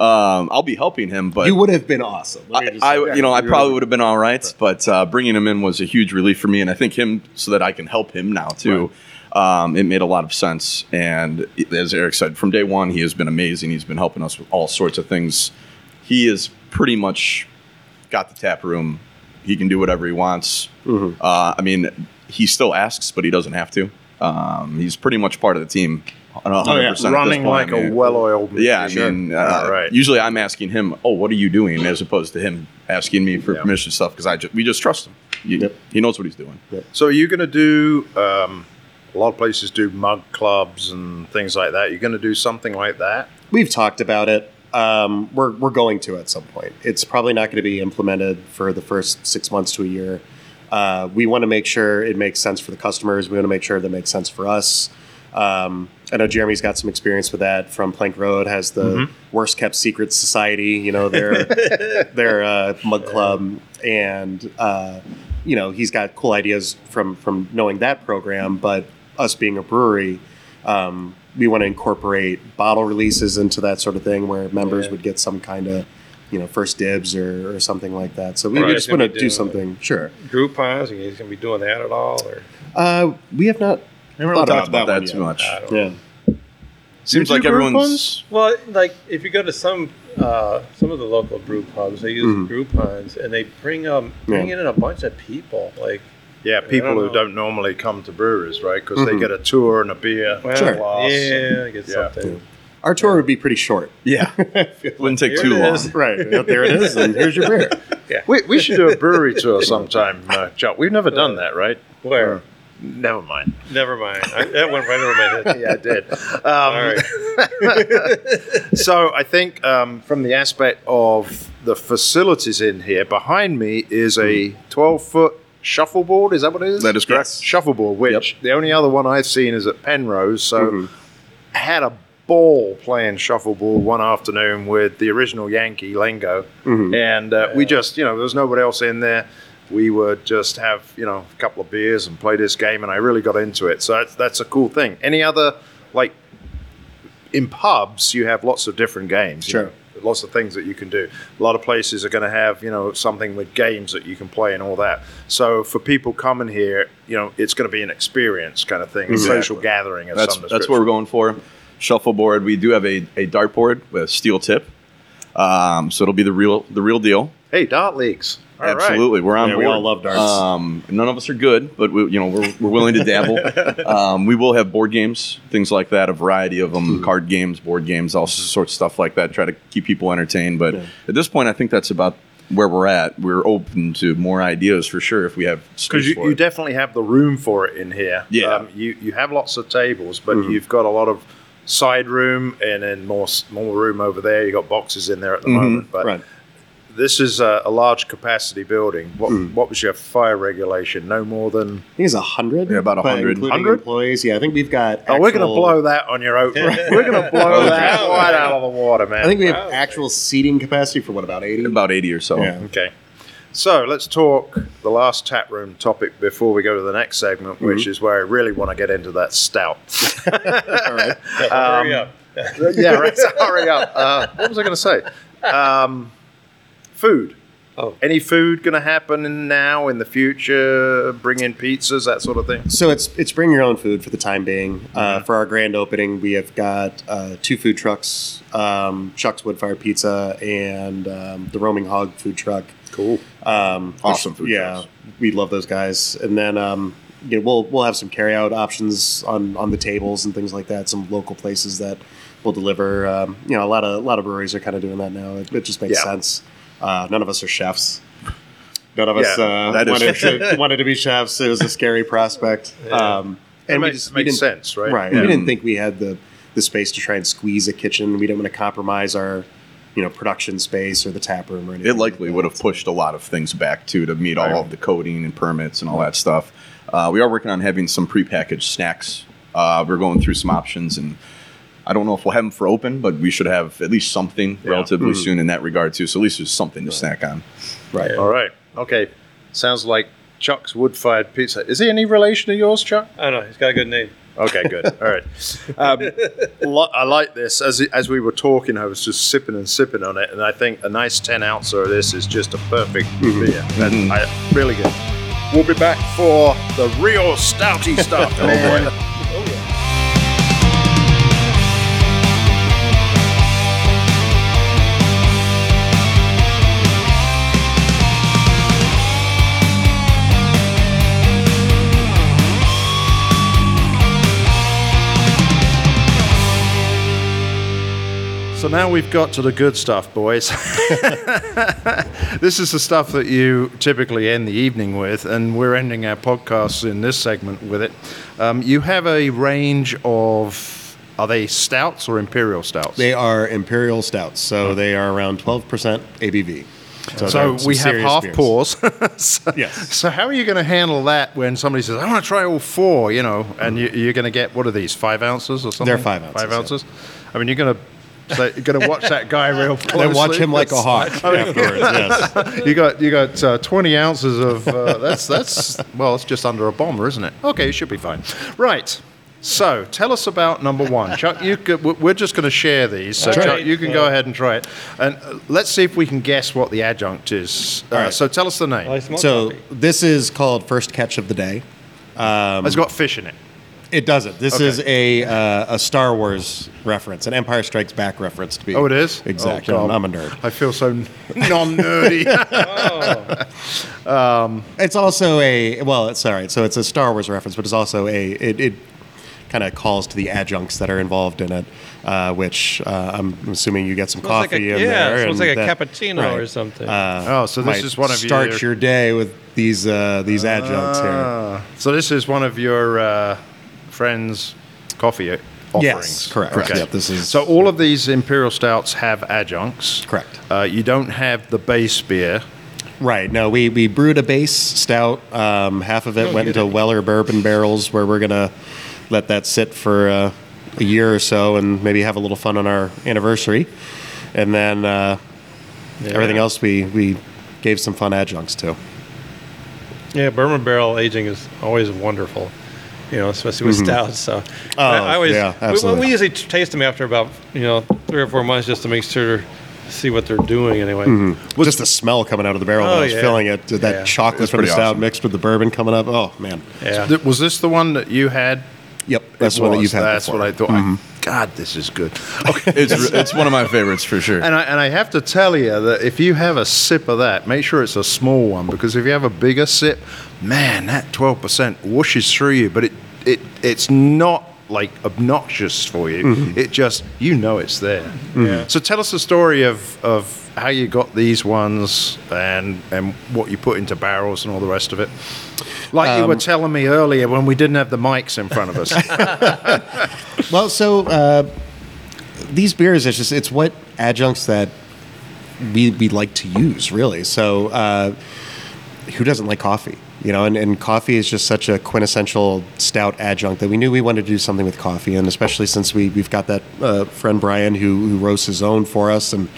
Um, I'll be helping him, but
You would have been awesome.
I, I
say.
you know, I probably would have been all right, but uh, bringing him in was a huge relief for me, and I think him so that I can help him now too. Um, it made a lot of sense, and as Eric said, from day one, he has been amazing. He's been helping us with all sorts of things. He is pretty much got the tap room. He can do whatever he wants.
Mm-hmm.
Uh, I mean, he still asks, but he doesn't have to. Um, he's pretty much part of the team. 100%
Oh, yeah.
Running
point.
like
I
a
mean,
well-oiled machine.
yeah, I mean, uh,
All right.
usually I'm asking him, "Oh, what are you doing?" as opposed to him asking me for
Yeah.
permission and stuff because I just we just trust him. You-
Yep.
He knows what he's doing.
So are you going to do? Um, a lot of places do mug clubs and things like that. You're going to do something like that.
We've talked about it. Um, we're, we're going to at some point. It's probably not going to be implemented for the first six months to a year. Uh, we want to make sure it makes sense for the customers. We want to make sure that it makes sense for us. Um, I know Jeremy's got some experience with that from Plank Road. Has the worst kept secret society, you know, their their uh, mug club, and uh, you know he's got cool ideas from from knowing that program. But us being a brewery, um, we want to incorporate bottle releases into that sort of thing, where members
Yeah.
would get some kind of you know first dibs or, or something like that. So we,
Right.
we just want to do something. Sure.
Groupons, are you gonna be doing that at all, or
Uh, we have not.
We haven't really talked about that
one
too much.
I don't know.
Yeah.
Seems like
do group
everyone's.
Well, like if you go to some uh, some of the local brew pubs, they use
Mhm.
Groupons and they bring um bring
Yeah.
in a bunch of people. Like,
Yeah, people
don't
who
know.
don't normally come to breweries, right? Because they
Mhm.
get a tour and a beer.
well,
Sure.
glass.
yeah, get
Yeah.
something.
Our tour would be pretty short.
Yeah, wouldn't take
Here
too long.
is.
Right. Yep, there it is. And here's your beer.
Yeah, we, we should do a brewery tour sometime, uh, Chuck. We've never done that, right?
Where?
Never mind.
Never mind. I, that went right over my head.
Yeah, I did. Um,
All right.
so I think um, from the aspect of the facilities in here, behind me is a 12 foot shuffleboard. Is that what it is?
That is correct.
Yes.
Shuffleboard, which the only other one I've seen is at Penrose. So
Mhm.
I had a ball playing shuffleboard one afternoon with the original Yankee Lingo.
Mhm.
And uh, we just, you know, there was nobody else in there. We would just have, you know, a couple of beers and play this game, and I really got into it. So that's, that's a cool thing. Any other, like, in pubs, you have lots of different games. you
Sure.
know, Lots of things that you can do. A lot of places are going to have, you know, something with games that you can play and all that. So for people coming here, you know, it's going to be an experience kind of thing, a social gathering of
That's
some
that's what we're going for. Shuffleboard. We do have a, a dartboard with a steel tip, um, so it'll be the real the real deal.
Hey, dart leagues. All right.
Absolutely, we're on
Yeah,
board.
we all love darts.
Um, none of us are good, but we, you know we're, we're willing to dabble. um, we will have board games, things like that, a variety of them,
Hmm.
card games, board games, all sorts of stuff like that. Try to keep people entertained. But at this point, I think that's about where we're at. We're open to more ideas for sure if we have
because you,
for
you
it.
definitely have the room for it in here.
Yeah.
um, you you have lots of tables, but
Mhm.
you've got a lot of side room and then more more room over there. You got boxes in there at the
Mhm.
moment, but
Right.
This is a, a large capacity building. What
Mm.
what was your fire regulation? No more than.
I think it's a hundred.
Yeah, about a hundred.
100?
employees. Yeah, I think we've got.
Oh, we're going to blow that on your open. we're going to blow that right out of the water, man.
I think we have
Wow.
actual seating capacity for what about eighty?
about eighty or so.
Yeah.
Okay. So let's talk the last tap room topic before we go to the next segment,
Mm-hmm.
which is where I really want to get into that stout.
All right.
Hurry up.
yeah, right. So hurry up. Uh, what was I going to say? Um, food.
Oh.
Any food going to happen now in the future? Bring in pizzas, that sort of thing.
So it's it's bring your own food for the time being. Uh,
Mm-hmm.
for our grand opening, we have got uh, two food trucks: um, Chuck's Woodfire Pizza and um, the Roaming Hog food truck.
Cool.
Um,
Awesome food
Yeah,
trucks.
we love those guys. And then um, you know, we'll we'll have some carry out options on on the tables and things like that. Some local places that will deliver. Um, you know, a lot of a lot of breweries are kind of doing that now. It, it just makes
Yeah.
sense. Uh, none of us are chefs. None of us
Yeah,
uh,
that is
wanted,
for
to, wanted to be chefs. It was a scary prospect. Um,
It
and we just we
makes
didn't,
sense, right?
Right.
Yeah.
We didn't think we had the the space to try and squeeze a kitchen. We didn't want to compromise our, you know, production space or the tap room or anything.
It likely
like
would have pushed a lot of things back too to meet all of the coding and permits and all that stuff. Uh, we are working on having some prepackaged snacks. Uh, we're going through some options, and I don't know if we'll have them for open, but we should have at least something relatively mm-hmm. soon in that regard too. So at least there's something to snack on.
Right.
All right. Okay. Sounds like Chuck's wood-fired pizza. Is he any relation to yours, Chuck?
I don't know. He's got a good name.
Okay, good. All right. Um, li- I like this. As as we were talking, I was just sipping and sipping on it, and I think a nice ten ounce of this is just a perfect mm-hmm. beer. And mm-hmm. I, really good. We'll be back for the real stouty stuff. oh boy. Now we've got to the good stuff, boys. this is the stuff that you typically end the evening with, and we're ending our podcast in this segment with it. Um, you have a range of, are they stouts or imperial stouts?
They are imperial stouts, so they are around 12% ABV.
so
they're
we have half
beers.
pours. so,
Yes.
So how are you going to handle that when somebody says, "I want to try all four, You know, and you, you're going to get what are these five ounces or something?
They're five ounces,
Five
yeah.
ounces. I mean, you're going to. So you're going to watch that guy real closely.
Then watch him like a
That's-
hawk afterwards. Yes.
you got you got uh, 20 ounces of uh, that's that's well it's just under a bomber isn't it okay it should be fine right so tell us about number one chuck you could, we- we're just going to share these so
All
chuck you can go ahead and try it and uh, let's see if we can guess what the adjunct is uh,
right.
so tell us the name
I smell
So
coffee.
this is called First Catch of the Day.
it's got fish in it
It doesn't. This
Okay.
is a uh, a Star Wars reference, an Empire Strikes Back reference to be.
oh it is
exactly.
Oh, God.
I'm a nerd.
i feel so non-nerdy
It's also a well. It's all right. So it's a Star Wars reference, but it's also a it. it kind of calls to the adjuncts that are involved in it, uh, which uh, I'm assuming you get some
Smells like
coffee
a-
in
yeah,
there.
it smells
and
like a
that-
cappuccino or something.
Uh,
oh so this
might
is one of
start
your
your day with these uh, these adjuncts here.
Ah, so this is one of your uh, friends coffee offerings
Yes, correct.
Okay.
Yep, this is-
so all of these imperial stouts have adjuncts.
Correct.
Uh, you don't have the base beer.
Right. No, we, we brewed a base stout. Um, half of it went into Weller bourbon barrels, where we're gonna let that sit for uh, a year or so, and maybe have a little fun on our anniversary. And then uh, everything else we we gave some fun adjuncts to.
Yeah, bourbon barrel aging is always wonderful. You know, especially with stouts. So
Mm-hmm. Oh,
I, I always
yeah,
we-
absolutely.
We, usually taste them after about you know three or four months just to make sure to see what they're doing anyway.
Well, just the smell coming out of the barrel when
Oh,
I was
yeah.
filling it, that
Yeah.
chocolate
It's
from the stout
awesome.
mixed with the bourbon coming up. Oh man.
Yeah.
Th- Was this the one that you had?
Yep, that's
It
the one that
was.
you've had.
That's
before. Mm-hmm.
what I thought. God, this is good. Okay.
It's it's one of my favorites for sure.
And I, and I have to tell you that if you have a sip of that, make sure it's a small one because if you have a bigger sip, man, that 12% whooshes through you, but it, it it's not like obnoxious for you.
Mm-hmm.
It just, you know it's there.
Yeah.
So tell us the story of, of how you got these ones and, and what you put into barrels and all the rest of it. Like you were telling me earlier when we didn't have the mics in front of us.
Well, so uh, these beers, it's just it's what adjuncts that we we like to use, really. So uh, who doesn't like coffee? You know, and, and coffee is just such a quintessential stout adjunct that we knew we wanted to do something with coffee, and especially since we we've got that uh, friend Brian who who roasts his own for us, and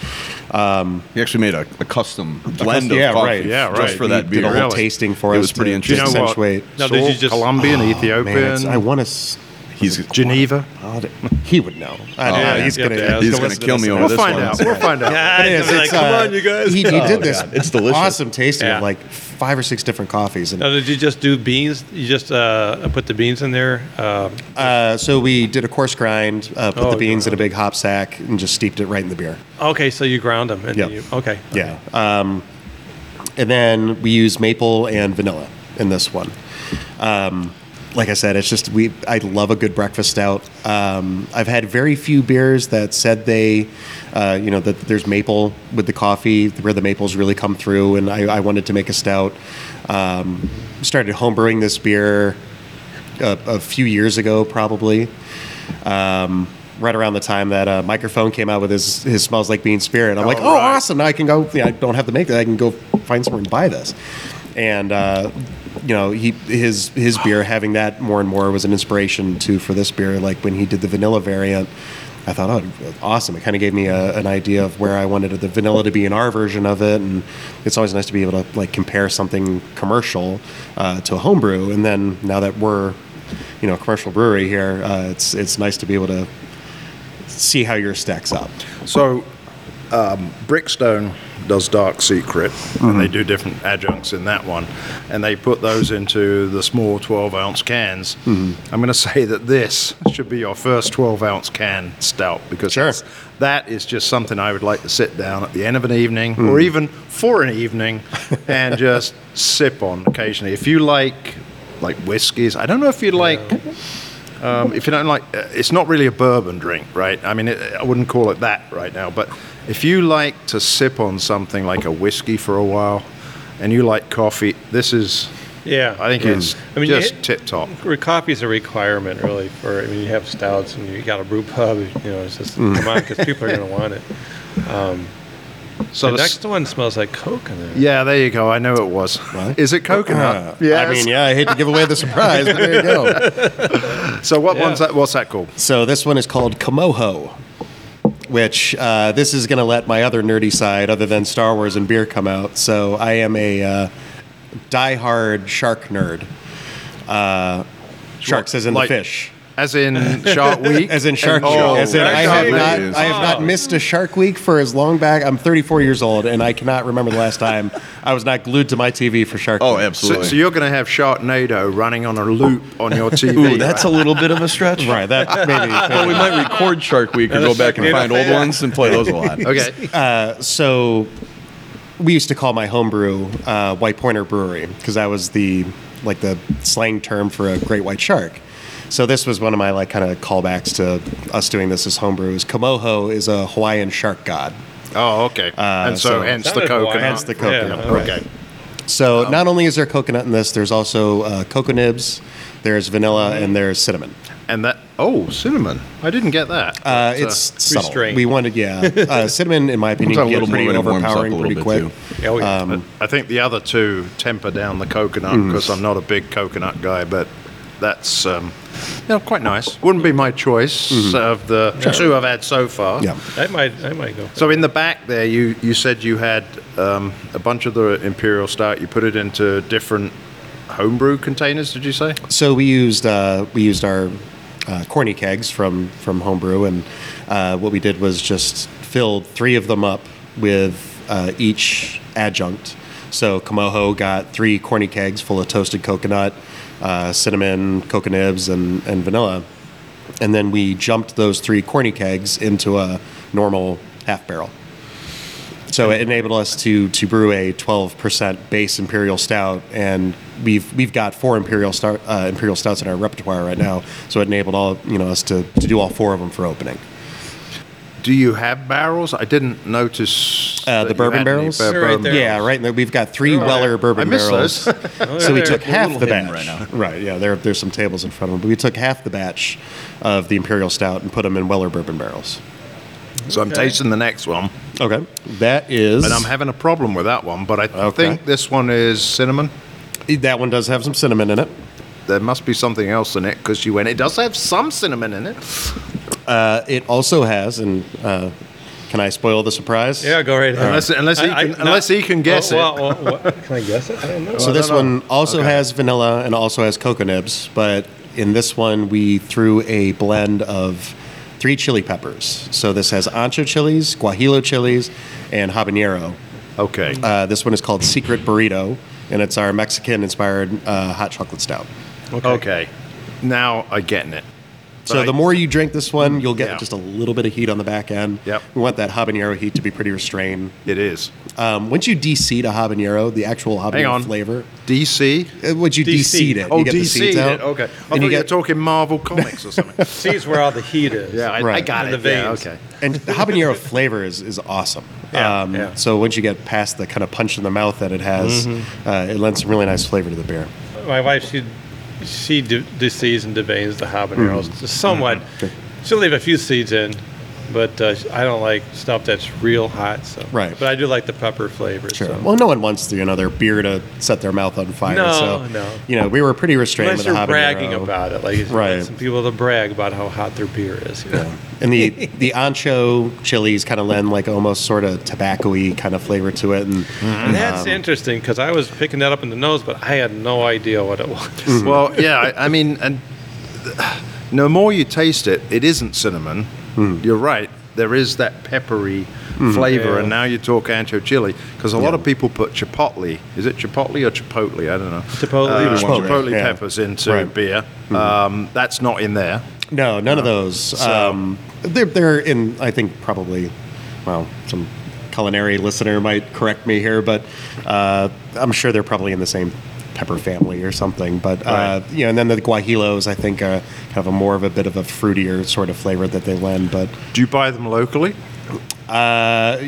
He actually made a, a custom blend
yeah,
of coffee
right,
yeah,
just for
he
that
did a whole
Really?
tasting for
It
us.
It was pretty
to
interesting.
You know.
Now, you
Salt,
just-
Colombian,
Man,
Ethiopian,
it's- I want to.
He's
Geneva?
He would know. I know.
yeah,
he's
yeah,
gonna.
yeah,
he's
go
gonna
listen to
kill
this
me
one.
over
We'll
this
find
one.
out. We'll find out.
Yeah,
But it is,
it's like,
it's,
come
uh,
on, you guys.
He, he
Oh,
did this
God. It's delicious.
awesome tasting
Yeah.
of like five or six different coffees. And
Now, did you just do beans? You just uh, put the beans in there? Um,
uh, so we did a coarse grind, uh, put
Oh,
the beans in a big hop sack, and just steeped it right in the beer.
okay, so you ground them. And
Yep.
you, okay.
Yeah. Um, and then we use maple and vanilla in this one. Um, like I said, it's just we. I love a good breakfast stout. Um, I've had very few beers that said they, uh, you know, that there's maple with the coffee, where the maples really come through. And I, I wanted to make a stout. Um, started homebrewing this beer a, a few years ago, probably. Um, right around the time that uh, Mikerphone came out with his his smells like bean spirit. I'm like,
Oh,
oh,
right.
awesome! Now I can go. Yeah, I don't have to make that. I can go find somewhere and buy this. And uh, you know, he his his beer having that more and more was an inspiration too for this beer. Like when he did the vanilla variant. I thought, oh, awesome! It kind of gave me a, an idea of where I wanted the vanilla to be in our version of it, and it's always nice to be able to like compare something commercial uh, to a homebrew. And then now that we're, you know, a commercial brewery here, uh, it's it's nice to be able to see how yours stacks up.
So, um, Brickstone does Dark Secret, and they do different adjuncts in that one, and they put those into the small 12 ounce cans. I'm going to say that this should be your first 12 ounce can stout because
Sure.
that's- just something I would like to sit down at the end of an evening or even for an evening and just sip on occasionally. If you like like whiskeys, I don't know if you like um, if you don't like, uh, it's not really a bourbon drink, right? I mean, it, I wouldn't call it that right now. But if you like to sip on something like a whiskey for a while, and you like coffee, this is,
Yeah.
I think mm. it's
I mean,
just tip top.
Coffee is a requirement, really. For I mean, you have stouts and you got a brew pub. You know, it's just mm. come on because people are going to want it.
Um, so
the
the
next one smells like coconut.
yeah, there you go. I know it was. Is it coconut? Yeah.
Uh, I mean, yeah, I hate to give away the surprise, but there you go.
So what
Yeah.
one's that? What's that called?
So this one is called Komoho, which uh, this is going to let my other nerdy side, other than Star Wars and beer, come out. So I am a uh, diehard shark nerd. Uh, sharks as in the fish.
As in Shark Week?
As in Shark
Oh,
Week. As in, I have not, I have not missed a Shark Week for as long back. I'm 34 years old, and I cannot remember the last time I was not glued to my TV for Shark
Oh,
Week.
So,
absolutely.
so you're going to have Sharknado running on a loop on your TV.
Ooh, that's a little bit of a stretch.
Right, that maybe.
Well, we might record Shark Week or
And
go back and find old ones and play those a lot.
okay.
so we used to call my homebrew uh, White Pointer Brewery because that was the like the slang term for a great white shark. So this was one of my like kind of callbacks to us doing this as homebrews. Komoho is a Hawaiian shark god.
Oh, okay. and so,
so-
hence the coconut.
Hence the coconut,
Yeah,
right.
Okay.
So not only is there coconut in this, there's also uh, cocoa nibs, there's vanilla, and there's cinnamon.
And that oh cinnamon, I didn't get that.
Uh,
But,
it's subtle.
restrained.
We wanted, yeah. Uh, cinnamon, in my opinion,
Comes out a little
pretty
more when it warms up a
overpowering
little
pretty quick.
too.
Oh, yeah.
Um,
I think the other two temper down the coconut
Mm.
because I'm not a big coconut guy, but that's um, you know, quite nice. Wouldn't be my choice of the two I've had so far.
Mm-hmm. Yeah.
I might, I might go.
So in the back there, you, you said you had um, a bunch of the imperial stout. You put it into different homebrew containers. Did you say?
So we used uh, we used our uh, corny kegs from from homebrew, and uh, what we did was just filled three of them up with uh, each adjunct. So Komoho got three corny kegs full of toasted coconut, uh, cinnamon, cocoa nibs, and, and vanilla, and then we jumped those three corny kegs into a normal half barrel. So it enabled us to to brew a 12% base imperial stout, and we've we've got four imperial stout uh, imperial stouts in our repertoire right now. So it enabled all you know us to, to do all four of them for opening.
Do you have barrels? I didn't notice
Uh,
that
the
you
bourbon
had any
barrels?
bur-
They're right
bourbon
there.
Yeah, right. and We've got three
Oh, yeah.
Weller bourbon
I missed
barrels.
those.
so we took
they're
half
little
the
hidden
batch.
right now.
Right, yeah. There, there's some tables in front of them, but we took half the batch of the imperial stout and put them in Weller bourbon barrels.
So I'm
Okay.
tasting the next one,
Okay, that is.
and I'm having a problem with that one. But I
Okay.
think this one is cinnamon.
that one does have some cinnamon in it.
There must be something else in it because you went. It does have some cinnamon in it.
Uh, it also has, and uh, can I spoil the surprise?
Yeah, go right ahead.
Unless- unless he can- unless he can guess
well,
it.
Well, well, what- can I guess it? I don't know.
So this
don't know.
one also
Okay.
has vanilla and also has cocoa nibs, but in this one we threw a blend of three chili peppers. So this has ancho chilies, guajillo chilies, and habanero.
Okay.
Uh, this one is called Secret Burrito, and it's our Mexican-inspired uh, hot chocolate stout.
okay. Now I'm getting it.
So
Right.
the more you drink this one, you'll get
Yeah.
just a little bit of heat on the back end.
Yep.
We want that habanero heat to be pretty restrained.
It is.
Um, once you de-seed a habanero, the actual habanero
Hang on.
flavor,
DC.
uh, once you
De-seed.
de-seed it,
Oh,
you get the
DC.
seeds out.
It. Okay. I
and
thought
you
you were
get
talking Marvel comics or something.
Sees where all the heat is.
yeah, I, I got
And
it.
the
Yeah,
veins.
okay.
and the habanero flavor is, is awesome.
Yeah,
um,
yeah.
So once you get past the kind of punch in the mouth that it has,
Mm-hmm.
uh, it lends some really nice flavor to the beer.
My wife, she she de- desees and deveins the habaneros
Mm-hmm.
somewhat. She'll leave a few seeds in, but uh, I don't like stuff that's real hot. So
Right.
But I do like the pepper flavor.
Sure.
So.
Well, no one wants to, you know, their beer to set their mouth on fire.
No,
so,
no.
You know, we were pretty restrained
Unless
with
you're
the
bragging
habanero.
about it, like
Right.
some people that brag about how hot their beer is. You know?
And the the ancho chilies kind of lend like almost sort of tobacco-y kind of flavor to it, and
And that's
um,
interesting because I was picking that up in the nose, but I had no idea what it was.
Mm-hmm.
Well, yeah, I, I mean, and th- the more you taste it, it isn't cinnamon.
Hmm.
You're right. There is that peppery flavor,
Yeah.
and now you talk ancho chili because a lot of people put chipotle. Is it chipotle or chipotle? I don't know.
Chipotle,
Uh,
either
one.
chipotle
Yeah.
peppers into
Right.
beer. Um, that's not in there.
no, none of those.
So-
Um, they're they're in. I think probably, well, some culinary listener might correct me here, but uh, I'm sure they're probably in the same pepper family or something. But uh,
Right.
you know, and then the guajillos, I think, kind of a more of a bit of a fruitier sort of flavor that they lend, but.
Do you buy them locally?
Uh,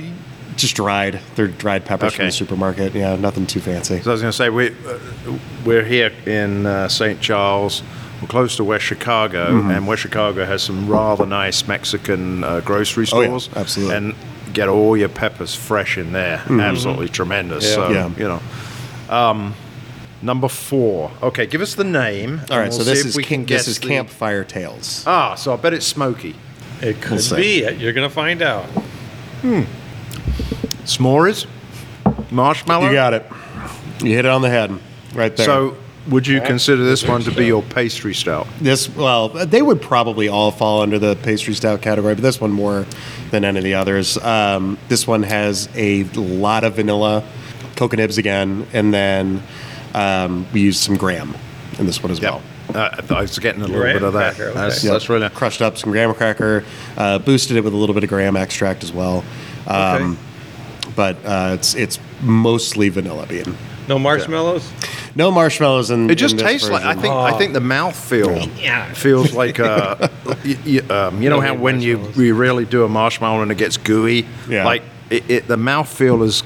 just dried. They're dried peppers from the supermarket. Yeah, nothing too fancy.
So I was going to say we uh, we're here in uh, St. Charles. We're close to West Chicago,
Mm-hmm.
and West Chicago has some rather nice Mexican uh, grocery
Oh, yeah,
stores.
absolutely.
And get all your peppers fresh in there. Absolutely tremendous.
Yeah.
So
Mm-hmm. Yeah.
you know. Um, number four. Okay, give us the name.
All right, so
we'll
this is
we can
this
guess
is
the-
Campfire Tales.
Ah, so I bet it's smoky.
It could
see.
be it. You're going to find out. Hmm.
S'mores, marshmallow.
You got it. You hit it on the head, right there.
So would you consider this one to be your pastry stout?
this, well, they would probably all fall under the pastry stout category, but this one more than any of the others. Um, this one has a lot of vanilla, cocoa nibs again, and then um, we used some graham in this one as well.
Uh, I was getting a little
Graham
bit of that.
cracker, okay.
That's,
Yep.
that's really
crushed up some graham cracker, uh, boosted it with a little bit of graham extract as well. Um, But uh, it's it's mostly vanilla bean.
No marshmallows?
No marshmallows in.
It just
in this
tastes like I
version.
think I think the mouth feel
Yeah.
feels like uh, y- y- um, you know how when you
marshmallows.
we really do a marshmallow and it gets gooey,
Yeah.
like it, it, the mouth feel is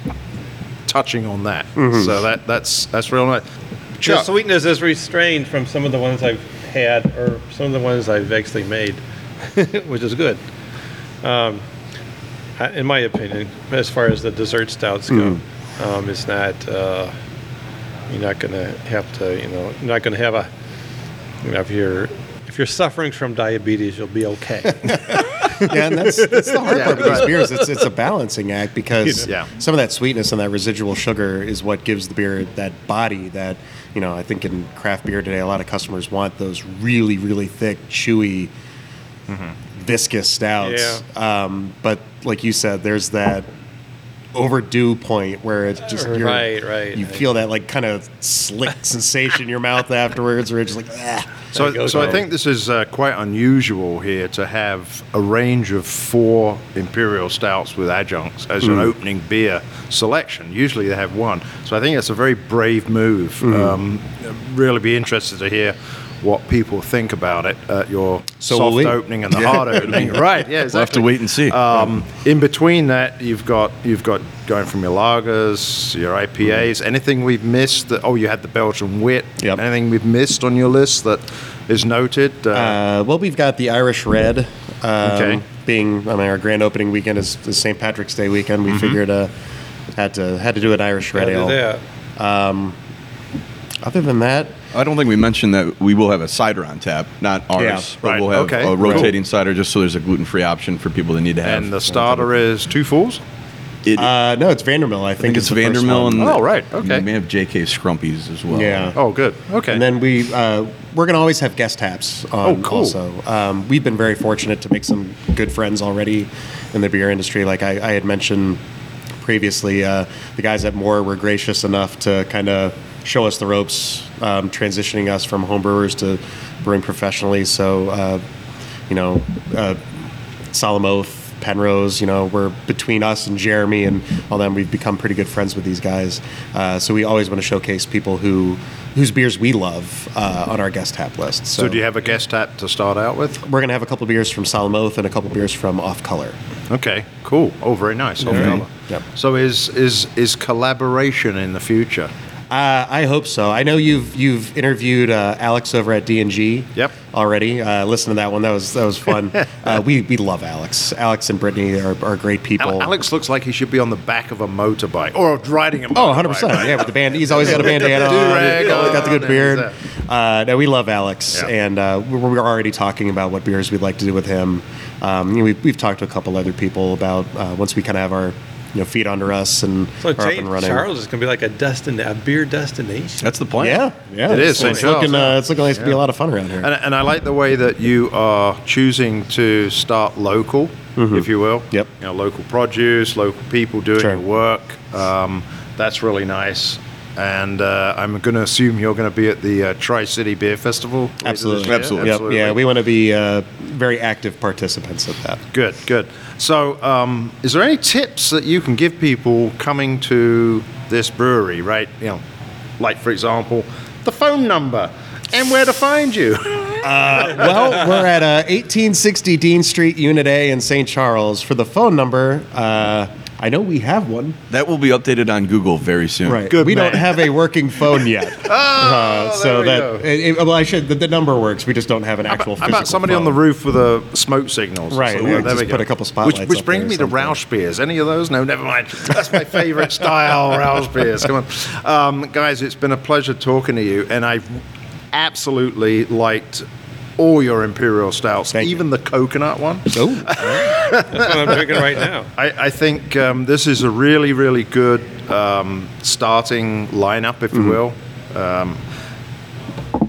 touching on that.
Mm-hmm.
So that that's that's real nice.
The sweetness is restrained from some of the ones I've had or some of the ones I've actually made, which is good. Um, in my opinion, as far as the dessert stouts go, um, it's not. Uh, you're not going to have to. You know, you're not going to have a. You know, if you're if you're suffering from diabetes, you'll be okay.
yeah, and that's, that's the hard
Yeah,
part with these beers. It's it's a balancing act because
Yeah.
some of that sweetness and that residual sugar is what gives the beer that body that you know. I think in craft beer today, a lot of customers want those really really thick, chewy, viscous stouts. Um, but like you said, there's that overdue point where it's just you're,
Right, right.
You feel that like kind of slick sensation in your mouth afterwards, where it's just like ah.
so
That goes
so I think this is uh, quite unusual here to have a range of four imperial stouts with adjuncts as
Mm.
an opening beer selection. Usually they have one. So I think it's a very brave move.
Mm.
Um, really be interested to hear what people think about it at your
So
soft
we.
opening and the hard opening. Right? Yeah, exactly.
We'll have to wait and see.
Um, in between that, you've got you've got going from your lagers, your IPAs. Anything we've missed? That oh, you had the Belgian wit.
Yep.
Anything we've missed on your list that is noted? Uh,
Uh, well, we've got the Irish Red. Um,
Okay.
Being, I mean, our grand opening weekend is, is St. Patrick's Day weekend.
Mm-hmm.
We figured uh, had to had to do an Irish Red
do
Ale.
that.
Other than that,
I don't think we mentioned that we will have a cider on tap, not ours,
Yeah,
but
right,
we'll have
okay,
a
cool.
rotating cider just so there's a gluten-free option for people that need to have.
and the starter is two fools.
It,
uh, no, it's Vandermill. I
I
think,
think it's Vandermill and
Oh, right, okay.
We may have JK Scrumpies as well.
Yeah.
Oh, good. Okay.
And then we uh, we're gonna always have guest taps. On
Oh, cool.
Also, um, we've been very fortunate to make some good friends already in the beer industry. Like I, I had mentioned previously, uh, the guys at More were gracious enough to kind of show us the ropes, um, transitioning us from homebrewers to brewing professionally. So, uh, you know, uh, Solemn Oath, Penrose, you know, we're between us and Jeremy and all them. We've become pretty good friends with these guys. Uh, so we always want to showcase people who whose beers we love uh, on our guest tap list. So,
so do you have a guest tap to start out with?
we're gonna have a couple beers from Solemn Oath and a couple beers from Off Color.
Okay, cool. Oh, very nice. Okay.
Yep.
So is is is collaboration in the future?
Uh, I hope so. I know you've you've interviewed uh, Alex over at D and G.
Yep.
Already, uh, listen to that one. That was that was fun. uh, we we love Alex. Alex and Brittany are, are great people.
Ale- Alex looks like he should be on the back of a motorbike or riding a motorbike.
Oh, 100 percent. Yeah, with the band, he's always got a bandana on. He's always got the good beard. Uh, no, we love Alex,
Yeah.
and uh, we're, we're already talking about what beers we'd like to do with him. Um, you know, we've, we've talked to a couple other people about uh, once we kind of have our you know feet under us and
So
are up and running.
Charles is going to be like a destin, a beer destination.
That's the plan.
Yeah, yeah,
It is,
It's,
St.
it's looking, uh, it's looking like it's gonna be a lot of fun around here.
And, and I like the way that you are choosing to start local, if you will.
Mm-hmm. Yep.
You know, local produce, local people doing
Sure.
the work. Um, that's really nice. And uh, I'm going to assume you're going to be at the uh, Tri City Beer Festival.
Absolutely?
Absolutely.
Yep. Yeah, we want to be uh, very active participants of that.
Good, good. So, um, is there any tips that you can give people coming to this brewery, right? You know, like for example, the phone number and where to find you.
well, we're at uh, 1860 Dean Street, Unit A in St. Charles. For the phone number, uh, I know we have one.
That will be updated on Google very soon.
Right.
Good
we
man.
don't have a working phone yet. uh, so
there we
that it, it- well, I should. The, the number works. We just don't have an actual.
How about
physical
somebody on the roof with a smoke signals?
Right,
So,
yeah,
there
just
we
put
go.
a couple spotlights
Which, which
up
brings
there
me to
something.
Rauch beers. Any of those? No, never mind. That's my favorite style, Rauch beers. Come on, um, guys. It's been a pleasure talking to you, and I absolutely liked all your imperial stouts,
Thank you.
even the coconut one.
Oh,
That's what I'm drinking right now.
I, I think um, this is a really, really good um, starting lineup, if you will. Um,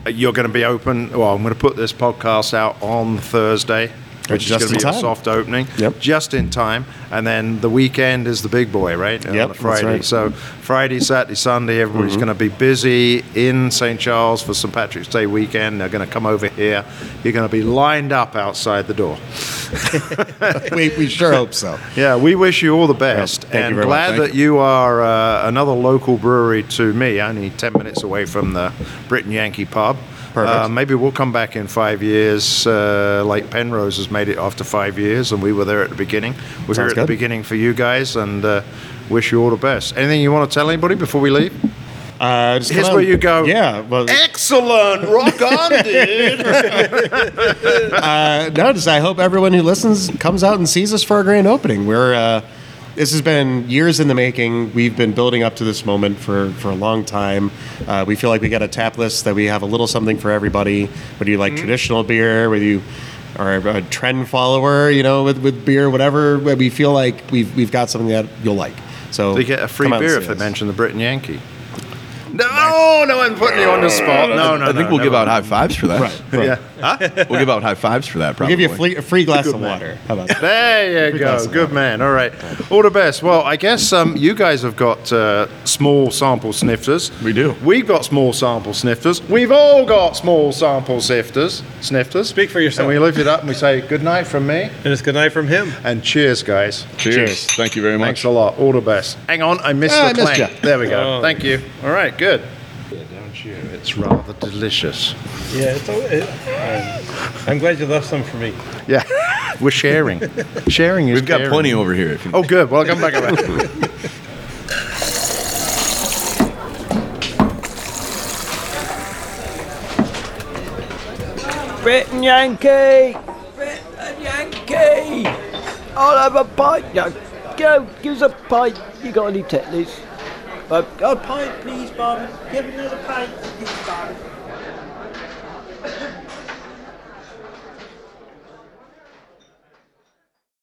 you're going to be open. Well, I'm going to put this podcast out on Thursday, which
Just
is going to be a
time.
soft opening,
Yep.
just in time. And then the weekend is the big boy, right? On
Yep, that's
Friday.
right. Mm-hmm.
So Friday, Saturday, Sunday, everybody's going to be busy in St. Charles for St. Patrick's Day weekend. They're going to come over here. You're going to be lined up outside the door.
we, we sure hope so.
Yeah, we wish you all the best,
you
and glad that you are uh, another local brewery to me. Only ten minutes away from the Brit and Yankee pub.
Perfect.
Uh, maybe we'll come back in five years, uh, like Penrose has made it after five years, and we were there at the beginning. We're here
Sounds
at the beginning for you guys, and uh, wish you all the best. Anything you want to tell anybody before we leave?
Uh, just
Here's
come
where you go.
Yeah. Well,
Excellent, rock on, dude.
uh, no, just I hope everyone who listens comes out and sees us for our grand opening. We're uh, this has been years in the making. We've been building up to this moment for for a long time. Uh, we feel like we got a tap list that we have a little something for everybody. Whether you like traditional beer, whether you are a trend follower, you know, with, with beer, whatever. We feel like we've we've got something that you'll like. So
They get a free
come out and
beer if they mention the Brit and Yankee. No, no, I'm putting you on the spot. No, no,
I think
no,
we'll give
never.
out high fives for that.
Right.
Yeah.
We'll give out high fives for that.
We'll
Probably.
give you a free, a free glass of water. How about that?
There you go. Good man. All right. All the best. Well, I guess um, you guys have got uh, small sample snifters.
We do.
We've got small sample snifters. We've all got small sample sifters, snifters.
Speak for yourself.
And we lift it up and we say good night from me
And it's good night from him.
and cheers, guys.
Cheers.
Cheers.
Thank you very much.
Thanks a lot. All the best. Hang on, I missed
Ah, I
the
missed
clank.
ya.
There we go.
Oh.
Thank you. All right, good. Yeah. It's rather delicious.
Yeah, it's, al- it, um, I'm glad you left some for me.
Yeah, we're sharing. sharing is
We've got
caring.
plenty over here. If you,
Oh, good. Well, come back around.
Brit and Yankee! Brit and Yankee! I'll have a pint. No, go, give us a pint. You got any tetlers? A pint, please, Barman. Give another pint, please,